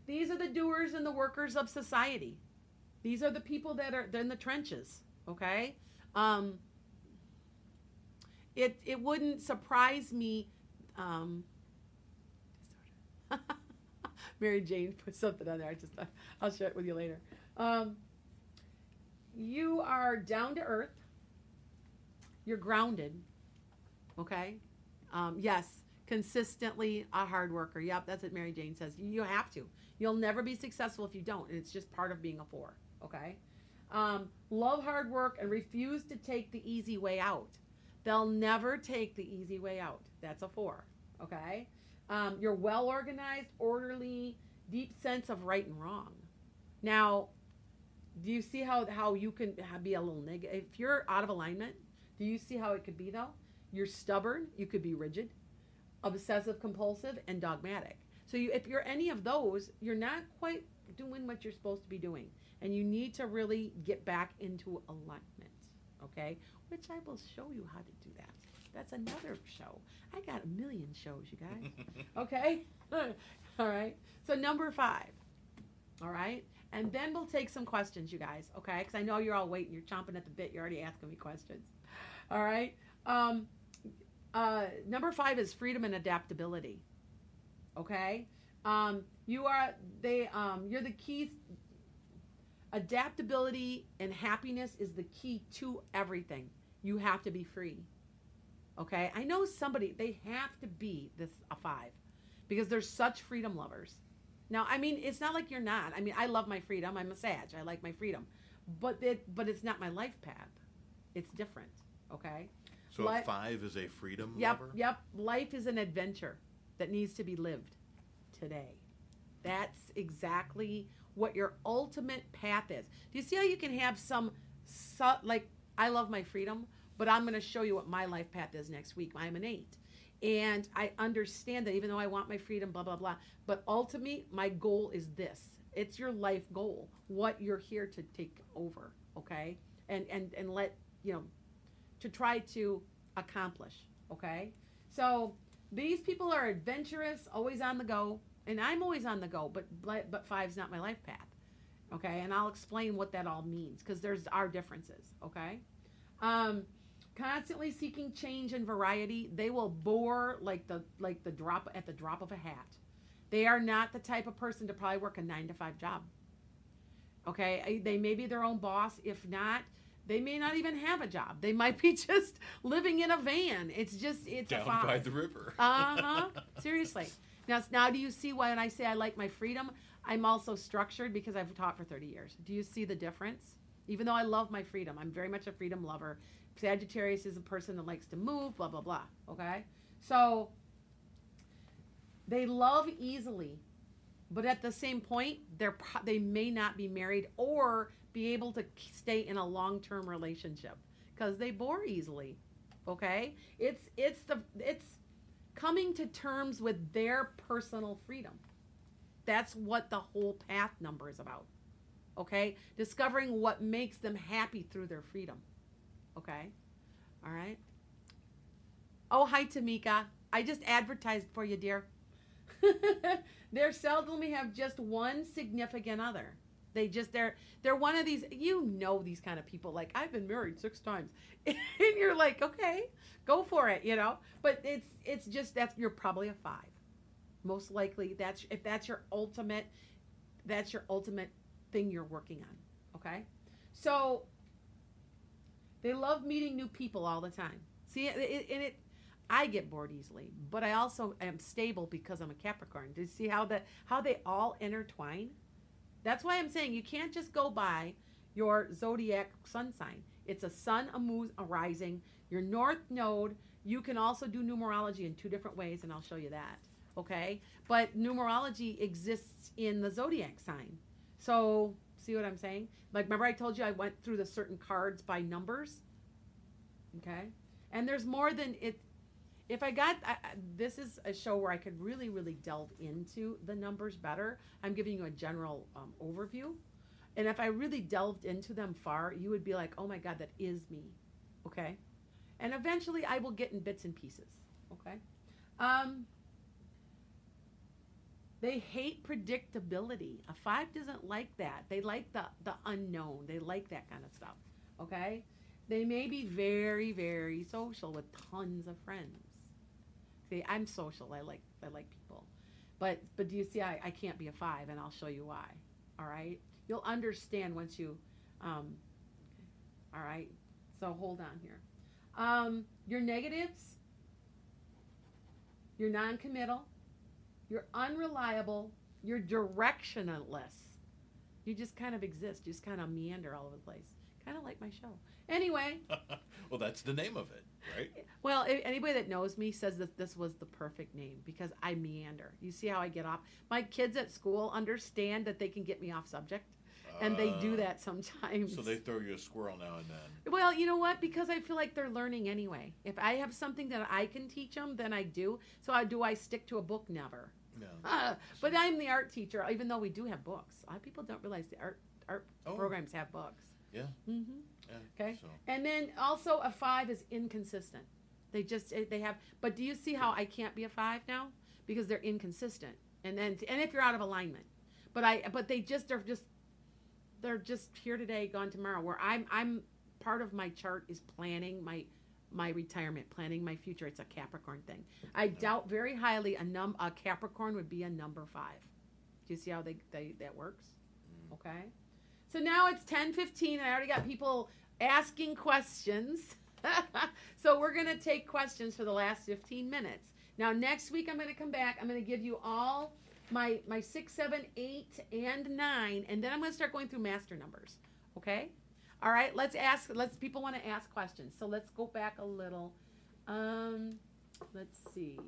these are the doers and the workers of society. These are the people that are they're in the trenches. Okay. Um, it it wouldn't surprise me. Um, Mary Jane put something on there. I just thought, I'll share it with you later. Um, you are down to earth. You're grounded. Okay. Um, yes, consistently a hard worker. Yep, that's what Mary Jane says. You have to. You'll never be successful if you don't, and it's just part of being a four. Okay. Um, love hard work and refuse to take the easy way out. They'll never take the easy way out. That's a four. Okay. Um, you're well organized, orderly, deep sense of right and wrong. Now, do you see how how you can be a little negative? If you're out of alignment, do you see how it could be though? You're stubborn. You could be rigid, obsessive compulsive, and dogmatic. So you, if you're any of those, you're not quite doing what you're supposed to be doing, and you need to really get back into alignment. Okay, which I will show you how to do that. That's another show. I got a million shows, you guys. Okay? All right. So, number five. All right. And then we'll take some questions, you guys. Okay? Because I know you're all waiting. You're chomping at the bit. You're already asking me questions. All right. Um, uh, number five is freedom and adaptability. Okay? Um, you are, they, um, you're the key. Adaptability and happiness is the key to everything. You have to be free. Okay? I know somebody, they have to be this a five because they're such freedom lovers. Now, I mean, it's not like you're not. I mean, I love my freedom. I'm a Sag. I like my freedom, but it but it's not my life path. It's different. Okay. So Li- a five is a freedom Yep. lover? Yep. Life is an adventure that needs to be lived today. That's exactly what your ultimate path is. Do you see how you can have some, su- like, I love my freedom, but I'm going to show you what my life path is next week. I'm an eight. And I understand that even though I want my freedom, blah, blah, blah. But ultimately, my goal is this it's your life goal, what you're here to take over, okay? And, and, and let, you know, to try to accomplish, okay? So these people are adventurous, always on the go, and I'm always on the go, but but five's not my life path. Okay, and I'll explain what that all means because there's our differences. Okay, um, constantly seeking change and variety. They will bore like the like the drop at the drop of a hat. They are not the type of person to probably work a nine to five job. Okay, they may be their own boss. If not, they may not even have a job. They might be just living in a van. It's just it's a Down five. by the river. Uh huh. Seriously. Now, now, do you see why when I say I like my freedom, I'm also structured because I've taught for 30 years. Do you see the difference? Even though I love my freedom, I'm very much a freedom lover. Sagittarius is a person that likes to move, blah, blah, blah. Okay? So they love easily, but at the same point, they're they may not be married or be able to stay in a long-term relationship because they bore easily. Okay? It's it's the it's coming to terms with their personal freedom. That's what the whole path number is about. Okay? Discovering what makes them happy through their freedom. Okay? All right? Oh, hi, Tamika. I just advertised for you, dear. they're seldomly have just one significant other. They just they're they're one of these you know these kind of people like I've been married 6 times. and you're like, "Okay, go for it," you know? But it's it's just that's you're probably a 5. Most likely that's if that's your ultimate that's your ultimate thing you're working on, okay? So they love meeting new people all the time. See, it, it, and it I get bored easily, but I also am stable because I'm a Capricorn. Do you see how the how they all intertwine? That's why I'm saying you can't just go by your zodiac sun sign. It's a sun, a moon, a rising. Your north node. You can also do numerology in two different ways, and I'll show you that. Okay, but numerology exists in the zodiac sign. So see what I'm saying? Like remember I told you I went through the certain cards by numbers. Okay, and there's more than it if I got I, this is a show where I could really, really delve into the numbers better. I'm giving you a general um, overview, and if I really delved into them far, you would be like, "Oh my God, that is me," okay? And eventually, I will get in bits and pieces, okay? Um, they hate predictability. A five doesn't like that. They like the the unknown. They like that kind of stuff, okay? They may be very, very social with tons of friends. See, I'm social. I like I like people, but but do you see? I, I can't be a five, and I'll show you why. All right, you'll understand once you. Um, all right, so hold on here. Um, your negatives. You're non-committal. You're unreliable. You're directionless. You just kind of exist. You just kind of meander all over the place. Kind of like my show. Anyway, well, that's the name of it, right? well, anybody that knows me says that this was the perfect name because I meander. You see how I get off? My kids at school understand that they can get me off subject, and they do Uh, that sometimes. So they throw you a squirrel now and then. Well, you know what? Because I feel like they're learning anyway. If I have something that I can teach them, then I do. So I, do I stick to a book? Never. No. Ah, but I'm the art teacher, even though we do have books. A lot of people don't realize the art art Oh. programs have books. Yeah. hmm Yeah, Okay. So. And then also a five is inconsistent. They just eh, they have. But do you see how I can't be a five now because they're inconsistent? And then and if you're out of alignment, but I but they just are just they're just here today, gone tomorrow. Where I'm I'm part of my chart is planning my my retirement, planning my future. It's a Capricorn thing. I doubt very highly a num a Capricorn would be a number five. Do you see how they, they that works? Mm. Okay. So now it's 10:15 and I already got people asking questions. so we're going to take questions for the last 15 minutes. Now next week I'm going to come back. I'm going to give you all my my six, seven, eight, and nine, and then I'm gonna start going through master numbers. Okay. All right. Let's ask. Let's people want to ask questions. So let's go back a little. Um, let's see.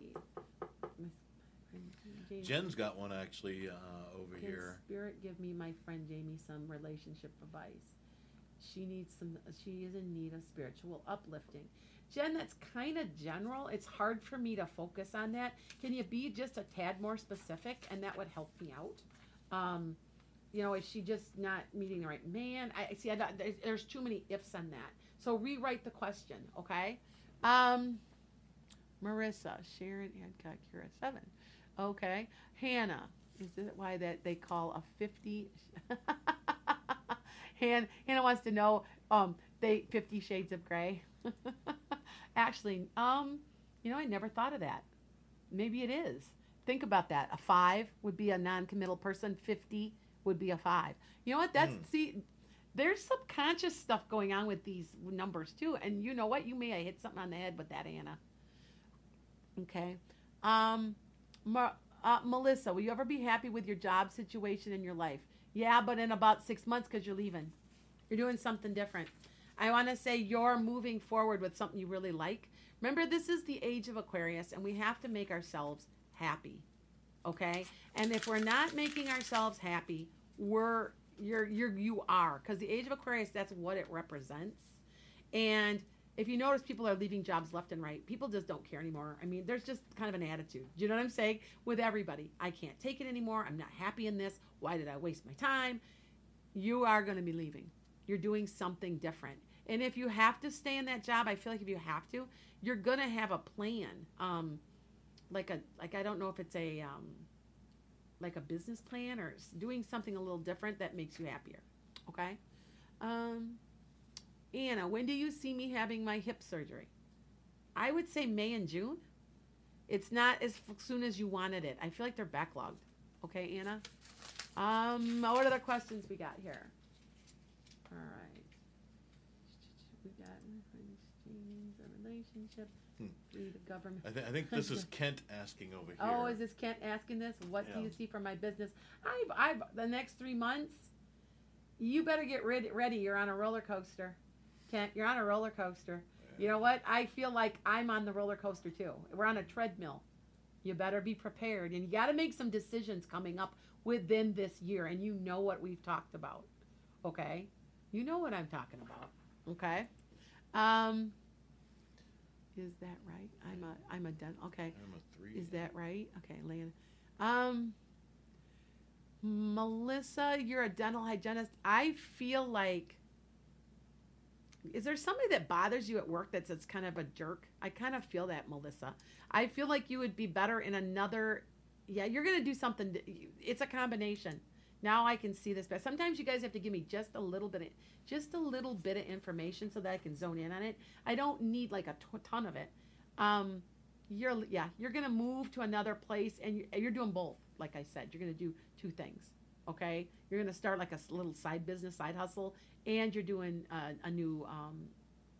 Jen's got one actually uh, over Can here. Spirit give me my friend Jamie some relationship advice? She needs some. She is in need of spiritual uplifting. Jen, that's kind of general. It's hard for me to focus on that. Can you be just a tad more specific, and that would help me out? Um, you know, is she just not meeting the right man? I see. I, there's, there's too many ifs on that. So rewrite the question, okay? Um, Marissa, Sharon, Hancock, Kira, seven. Okay, Hannah. Is it why that they call a fifty? Han, Hannah wants to know. Um, they Fifty Shades of Grey. Actually, um, you know, I never thought of that. Maybe it is. Think about that. A five would be a non-committal person. Fifty would be a five. You know what? That's Mm. see. There's subconscious stuff going on with these numbers too, and you know what? You may have hit something on the head with that, Anna. Okay. Um, Mar- uh, Melissa, will you ever be happy with your job situation in your life? Yeah, but in about six months because you're leaving. You're doing something different. I want to say you're moving forward with something you really like. Remember, this is the age of Aquarius, and we have to make ourselves happy. Okay? And if we're not making ourselves happy, we're you're you're you are because the age of Aquarius that's what it represents. And if you notice, people are leaving jobs left and right. People just don't care anymore. I mean, there's just kind of an attitude. You know what I'm saying? With everybody, I can't take it anymore. I'm not happy in this. Why did I waste my time? You are going to be leaving. You're doing something different. And if you have to stay in that job, I feel like if you have to, you're going to have a plan. Um, like a like I don't know if it's a um, like a business plan or doing something a little different that makes you happier. Okay. Um, Anna, when do you see me having my hip surgery? I would say May and June. It's not as soon as you wanted it. I feel like they're backlogged. Okay, Anna. Um, what other questions we got here? All right. We got exchange, a Hmm. the government. I, th- I think this is Kent asking over here. Oh, is this Kent asking this? What do Yeah. you see for my business? I've, I've, the next three months, you better get ready. ready. You're on a roller coaster. Kent, you're on a roller coaster. You know what? I feel like I'm on the roller coaster too. We're on a treadmill. You better be prepared. And you got to make some decisions coming up within this year. And you know what we've talked about. Okay? You know what I'm talking about. Okay? Um, is that right? I'm a, I'm a done. Okay. I'm a three. Is that right? Okay, Lana. Um, Melissa, you're a dental hygienist. I feel like. Is there somebody that bothers you at work that's, that's kind of a jerk? I kind of feel that, Melissa. I feel like you would be better in another. Yeah, you're going to do something. It's a combination. Now I can see this, but sometimes you guys have to give me just a little bit, of, just a little bit of information so that I can zone in on it. I don't need like a ton of it. Um, you're yeah you're gonna move to another place and you're, doing both like i said. You're gonna do two things okay? You're gonna start like a little side business side hustle and you're doing uh, a new um,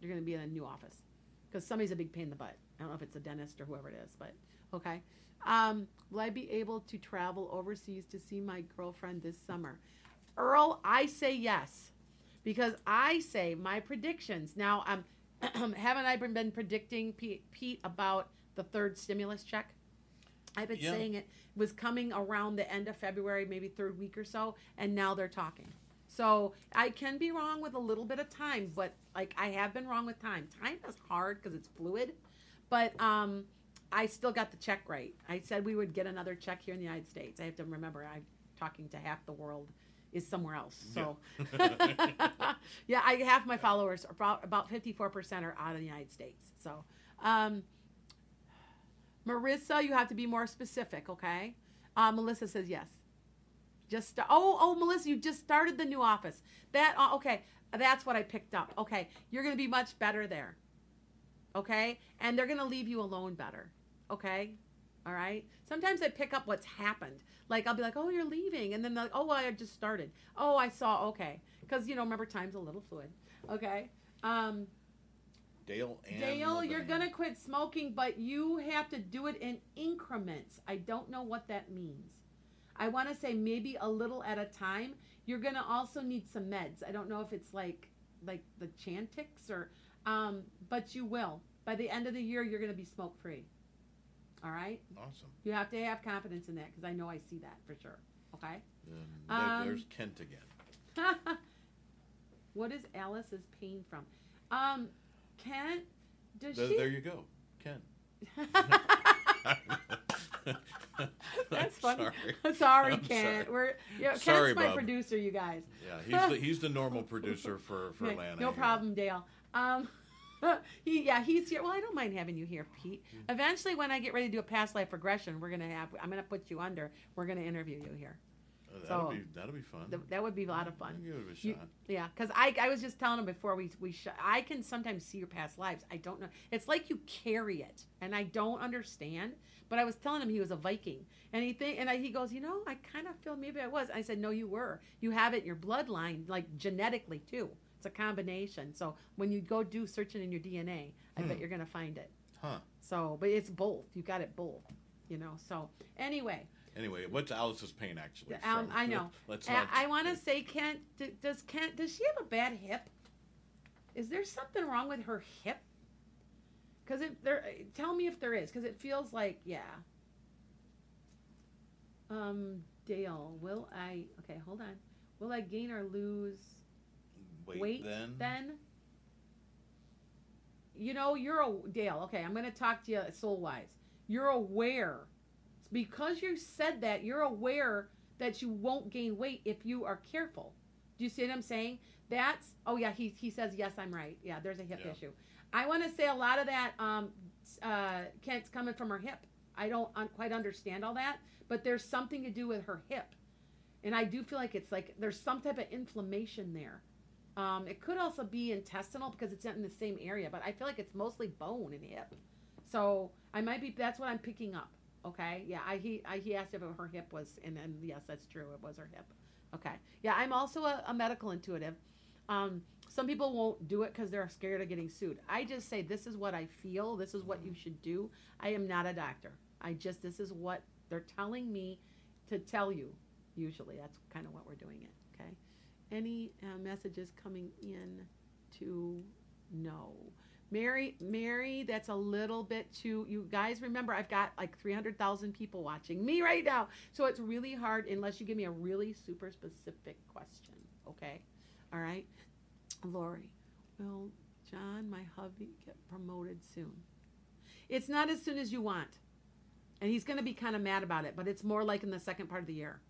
you're gonna be in a new office. Because somebody's a big pain in the butt. I don't know if it's a dentist or whoever it is but okay um, will i be able to travel overseas to see my girlfriend this summer earl i say yes because i say my predictions now um, haven't i been, been predicting pete, pete about the third stimulus check. I've been Yeah. saying it was coming around the end of February, maybe third week or so, and now they're talking. So I can be wrong with a little bit of time, but like I have been wrong with time. Time is hard because it's fluid, but um, I still got the check right. I said we would get another check here in the United States. I have to remember I'm talking to half the world is somewhere else. So yeah, I half my followers about about 54% are out of the United States. So um, Marissa, you have to be more specific, okay? Uh, Melissa says yes. Just oh oh Melissa, you just started the new office. That uh, okay, that's what I picked up. Okay, you're gonna be much better there. Okay, and they're gonna leave you alone better. Okay, all right. Sometimes I pick up what's happened. Like I'll be like, oh, you're leaving, and then they're like, oh, well, I just started. Oh, I saw. Okay, because you know, remember, time's a little fluid. Okay. Um, Dale and Dale, you're gonna quit smoking, but you have to do it in increments. I don't know what that means. I want to say maybe a little at a time. You're gonna also need some meds. I don't know if it's like like the Chantix or, um, but you will. By the end of the year, you're gonna be smoke free. All right. Awesome. You have to have confidence in that because I know I see that for sure. Okay. Um, there- Um, there's Kent again. what is Alice's pain from? Um, Kent, does There, she? there you go, Ken. That's funny. Sorry. Sorry, Kent. sorry. We're yeah, Kent's Sorry, my Bob. producer, you guys. Yeah, he's the he's the normal producer for for Yeah, Lana. no problem, Dale. Um, he yeah, he's here. Well, I don't mind having you here, Pete. Eventually, when I get ready to do a past life regression, we're gonna have. I'm gonna put you under. We're gonna interview you here. Uh, that'll So- be that'll be fun. Th- that would be a lot of fun. Give it a You- shot. Yeah, because I, I was just telling him before we we sh- I can sometimes see your past lives. I don't know. It's like you carry it, and I don't understand. But I was telling him he was a Viking, and he think and I, he goes, you know, I kind of feel maybe I was. I said, no, you were. You have it in your bloodline, like genetically too. It's a combination. So when you go do searching in your DNA, I bet Hmm. you're gonna find it. Huh. So, but it's both. You got it both. You know. So anyway, Anyway, what's Alice's pain actually? um? I know. Let's I. I want to say, Kent, d- does Kent, does she have a bad hip? Is there something wrong with her hip? Because if there, tell me if there is, because it feels like yeah. Um, Dale, will I? Okay, hold on. Will I gain or lose wait, weight then. then? You know, you're a Dale. Okay, I'm going to talk to you soul wise. You're aware. It's because you said that, you're aware that you won't gain weight if you are careful. Do you see what I'm saying? That's oh yeah, he he says yes, I'm right. Yeah, there's a hip Yeah. issue. I want to say a lot of that um uh Kent's coming from her hip. I don't un- quite understand all that, but there's something to do with her hip. And I do feel like it's like there's some type of inflammation there. Um, it could also be intestinal because it's in the same area, but I feel like it's mostly bone and hip. So I might be. That's what I'm picking up. Okay. Yeah. I he I, he asked if her hip was, and and yes, that's true. It was her hip. Okay. Yeah. I'm also a, a medical intuitive. Um, some people won't do it because they're scared of getting sued. I just say this is what I feel. This is what you should do. I am not a doctor. I just this is what they're telling me to tell you. Usually, that's kind of what we're doing it. Okay. Any uh, messages coming in to no. Mary, Mary, that's a little bit too. You guys remember, I've got like 300,000 people watching me right now. So it's really hard unless you give me a really super specific question. Okay? All right? Lori, will John, my hubby, get promoted soon? It's not as soon as you want. And he's going to be kind of mad about it, but it's more like in the second part of the year.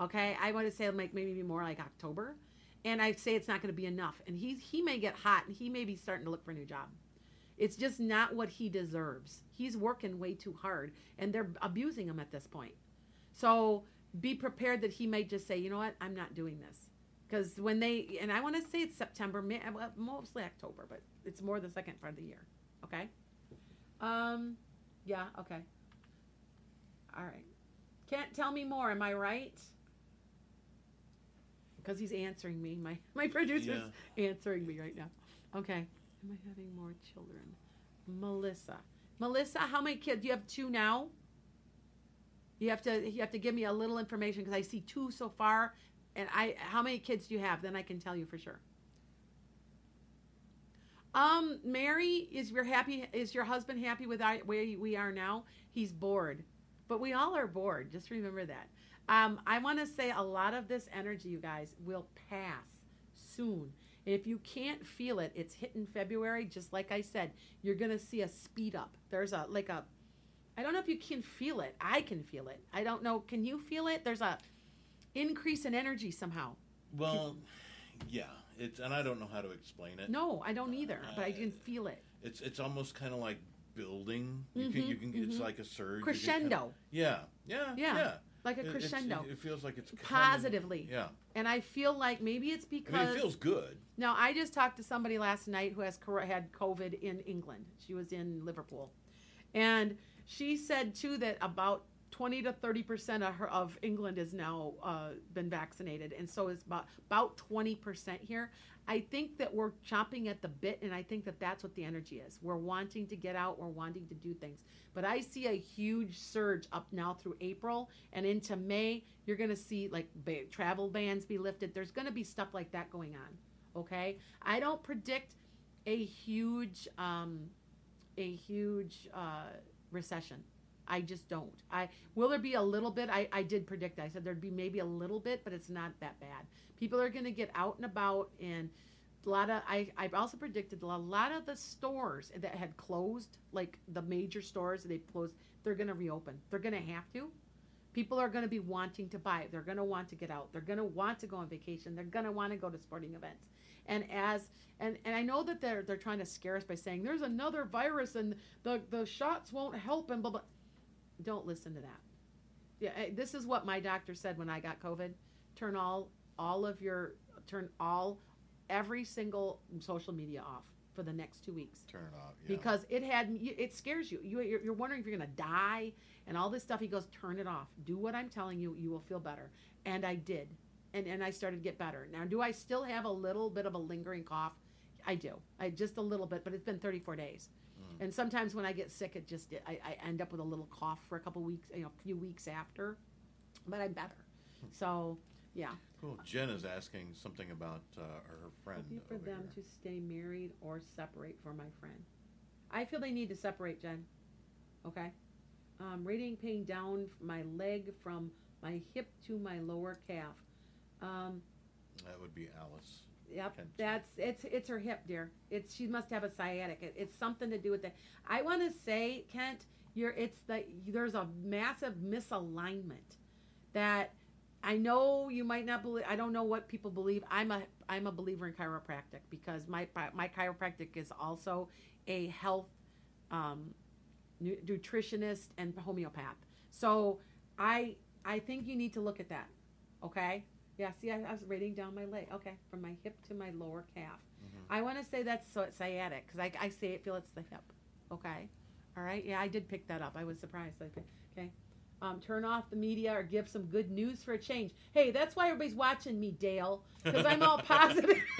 Okay? I want to say like maybe more like October and I say it's not going to be enough. And he he may get hot, and he may be starting to look for a new job. It's just not what he deserves. He's working way too hard, and they're abusing him at this point. So be prepared that he might just say, you know what, I'm not doing this. Because when they and I want to say it's September, May, well, mostly October, but it's more the second part of the year. Okay. Um, yeah. Okay. All right. Can't tell me more. Am I right? Because he's answering me. My my producer's answering me right now. Okay. Am I having more children? Melissa. Melissa, how many kids? Do you have two now. You have to you have to give me a little information because I see two so far, and I how many kids do you have? Then I can tell you for sure. Um, Mary, is your happy? Is your husband happy with our, where we are now? He's bored, but we all are bored. Just remember that. Um, I want to say a lot of this energy, you guys, will pass soon. If you can't feel it, it's hitting February. Just like I said, you're gonna see a speed up. There's a like a, I don't know if you can feel it. I can feel it. I don't know. Can you feel it? There's a increase in energy somehow. Well, yeah. It's and I don't know how to explain it. No, I don't either, but I can feel it. It's it's almost kind of like building. You can you can it's mhm. like a surge. Crescendo, kinda- yeah, yeah, Yeah, yeah. Like a It- it's- crescendo, It, feels like it's coming- positively. Yeah, And I feel like maybe it's I because mean it feels good. Now, I just talked to somebody last night who has cor- had COVID in England. She was in Liverpool, and she said too that about 20 to 30 percent of, her, of England has now uh, been vaccinated, and so is about about 20 percent here. I think that we're chomping at the bit, and I think that that's what the energy is. We're wanting to get out, we're wanting to do things. But I see a huge surge up now through April and into May. You're going to see like ba- travel bans be lifted. There's going to be stuff like that going on. Okay, I don't predict a huge, um, a huge uh, recession. I just don't. I will there be a little bit. I, I did predict. I said there'd be maybe a little bit, but it's not that bad. People are going to get out and about, and a lot of I I've also predicted a lot of the stores that had closed, like the major stores they closed, they're going to reopen. They're going to have to. People are going to be wanting to buy. They're going to want to get out. They're going to want to go on vacation. They're going to want to go to sporting events. And as and and I know that they're they're trying to scare us by saying there's another virus and the the shots won't help and blah blah. Don't listen to that. Yeah, eh, this is what my doctor said when I got COVID. Turn all all of your turn all every single social media off for the next two weeks Turn it off. Yeah. because it had it scares you. You you're, you're wondering if you're gonna die and all this stuff. He goes, turn it off. Do what I'm telling you. You will feel better. And I did, and and I started to get better. Now, do I still have a little bit of a lingering cough? I do. I just a little bit, but it's been 34 days. And sometimes when I get sick, it just I, I end up with a little cough for a couple weeks, you know, a few weeks after, but I'm better. So yeah, Cool. Jen is asking something about uh, her friend. Looking for over them here. to stay married or separate for my friend. I feel they need to separate, Jen. Okay? Um, radiating pain down my leg from my hip to my lower calf. Um, That would be Alice. Yep, that's it's it's her hip, dear. It's she must have a sciatic. It, it's something to do with that. I want to say, Kent, you're it's the there's a massive misalignment that I know you might not believe. I don't know what people believe. I'm a I'm a believer in chiropractic because my my chiropractic is also a health um, nutritionist and homeopath. So I I think you need to look at that. Okay. Yeah, see, I, I was rating down my leg. Okay, from my hip to my lower calf. I want to say that's so it's sciatic because I, I say it, feel it's the hip. Okay, all right. Yeah, I did pick that up. I was surprised. I Okay, um, turn off the media or give some good news for a change. Hey, that's why everybody's watching me, Dale, because I'm all positive.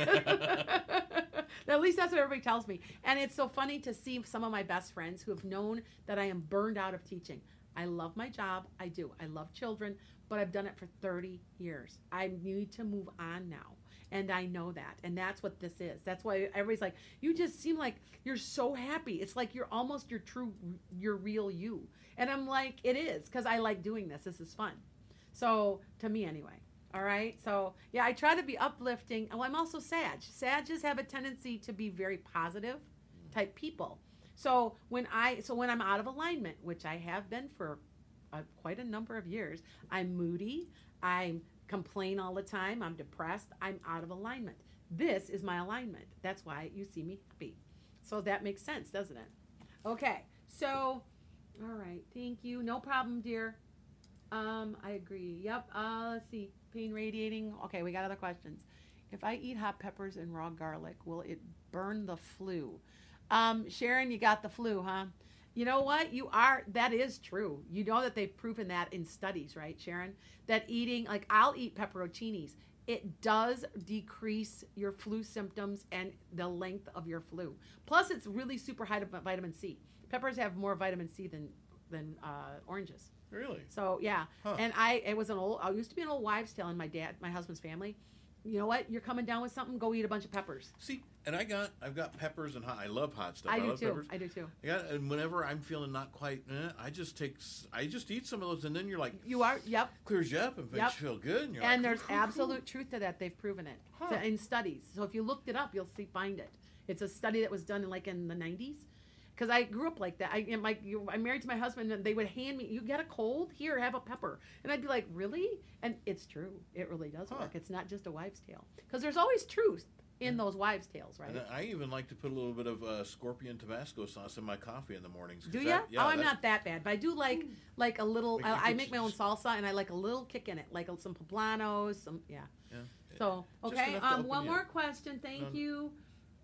At least that's what everybody tells me. And it's so funny to see some of my best friends who have known that I am burned out of teaching. I love my job. I do. I love children, but I've done it for 30 years. I need to move on now. And I know that. And that's what this is. That's why everybody's like, you just seem like you're so happy. It's like you're almost your true, your real you. And I'm like, it is because I like doing this. This is fun. So, to me anyway. All right. So, yeah, I try to be uplifting. Oh, I'm also Sag. Sages have a tendency to be very positive type people. So when I so when I'm out of alignment, which I have been for uh, quite a number of years, I'm moody. I complain all the time. I'm depressed. I'm out of alignment. This is my alignment. That's why you see me happy. So that makes sense, doesn't it? Okay. So, all right. Thank you. No problem, dear. Um, I agree. Yep. Uh, let's see. Pain radiating. Okay, we got other questions. If I eat hot peppers and raw garlic, will it burn the flu? Um, Sharon, you got the flu, huh? You know what? You are, that is true. You know that they've proven that in studies, right, Sharon? That eating, like, I'll eat pepperoncinis. It does decrease your flu symptoms and the length of your flu. Plus, it's really super high vitamin C. Peppers have more vitamin C than, than uh, oranges. Really? So yeah, Huh. and I it was an old. I used to be an old wives' tale in my dad, my husband's family. You know what? You're coming down with something. Go eat a bunch of peppers. See, and I got I've got peppers and hot. I love hot stuff. I do love too. peppers. I do too. I got, and whenever I'm feeling not quite, eh, I just take, I just eat some of those, and then you're like, You are. Yep. clears you up and makes Yep. you feel good. And, you're And like, there's "Cool, cool, cool." absolute truth to that. They've proven it Huh. to- in studies. So if you looked it up, you'll see find it. It's a study that was done in like in the 90s. Because I grew up like that. I am like you, I'm married to my husband, and they would hand me, "You get a cold? Here, have a pepper." And I'd be like, "Really?" And it's true. It really does Huh. work. It's not just a wives' tale. Because there's always truth in those wives' tales, right? And I even like to put a little bit of uh, scorpion Tabasco sauce in my coffee in the mornings. Do you? that- oh, I'm not that bad, but I do like like a little. Like I, I make my own salsa, and I like a little kick in it, like some poblanos, some yeah. Yeah. So okay, um, one more question. Thank you.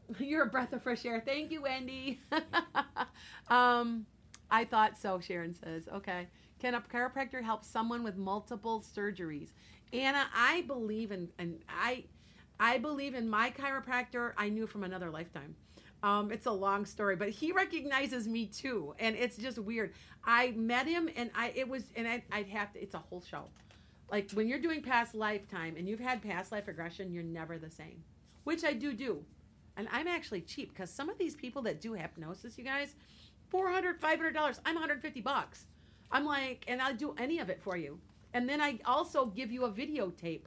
You're a breath of fresh air. Thank you, Wendy. um, I thought so. Sharon says, okay. Can a chiropractor help someone with multiple surgeries? Anna, I believe in, and I, I believe in my chiropractor. I knew from another lifetime. Um, it's a long story, but he recognizes me too, and it's just weird. I met him, and I it was, and I, I'd have to. It's a whole show. Like when you're doing past lifetime and you've had past life regression, you're never the same, which I do do, and I'm actually cheap because some of these people that do hypnosis, you guys, 400 500 dollars. I'm 150 bucks. I'm like, and I'll do any of it for you, and then I also give you a videotape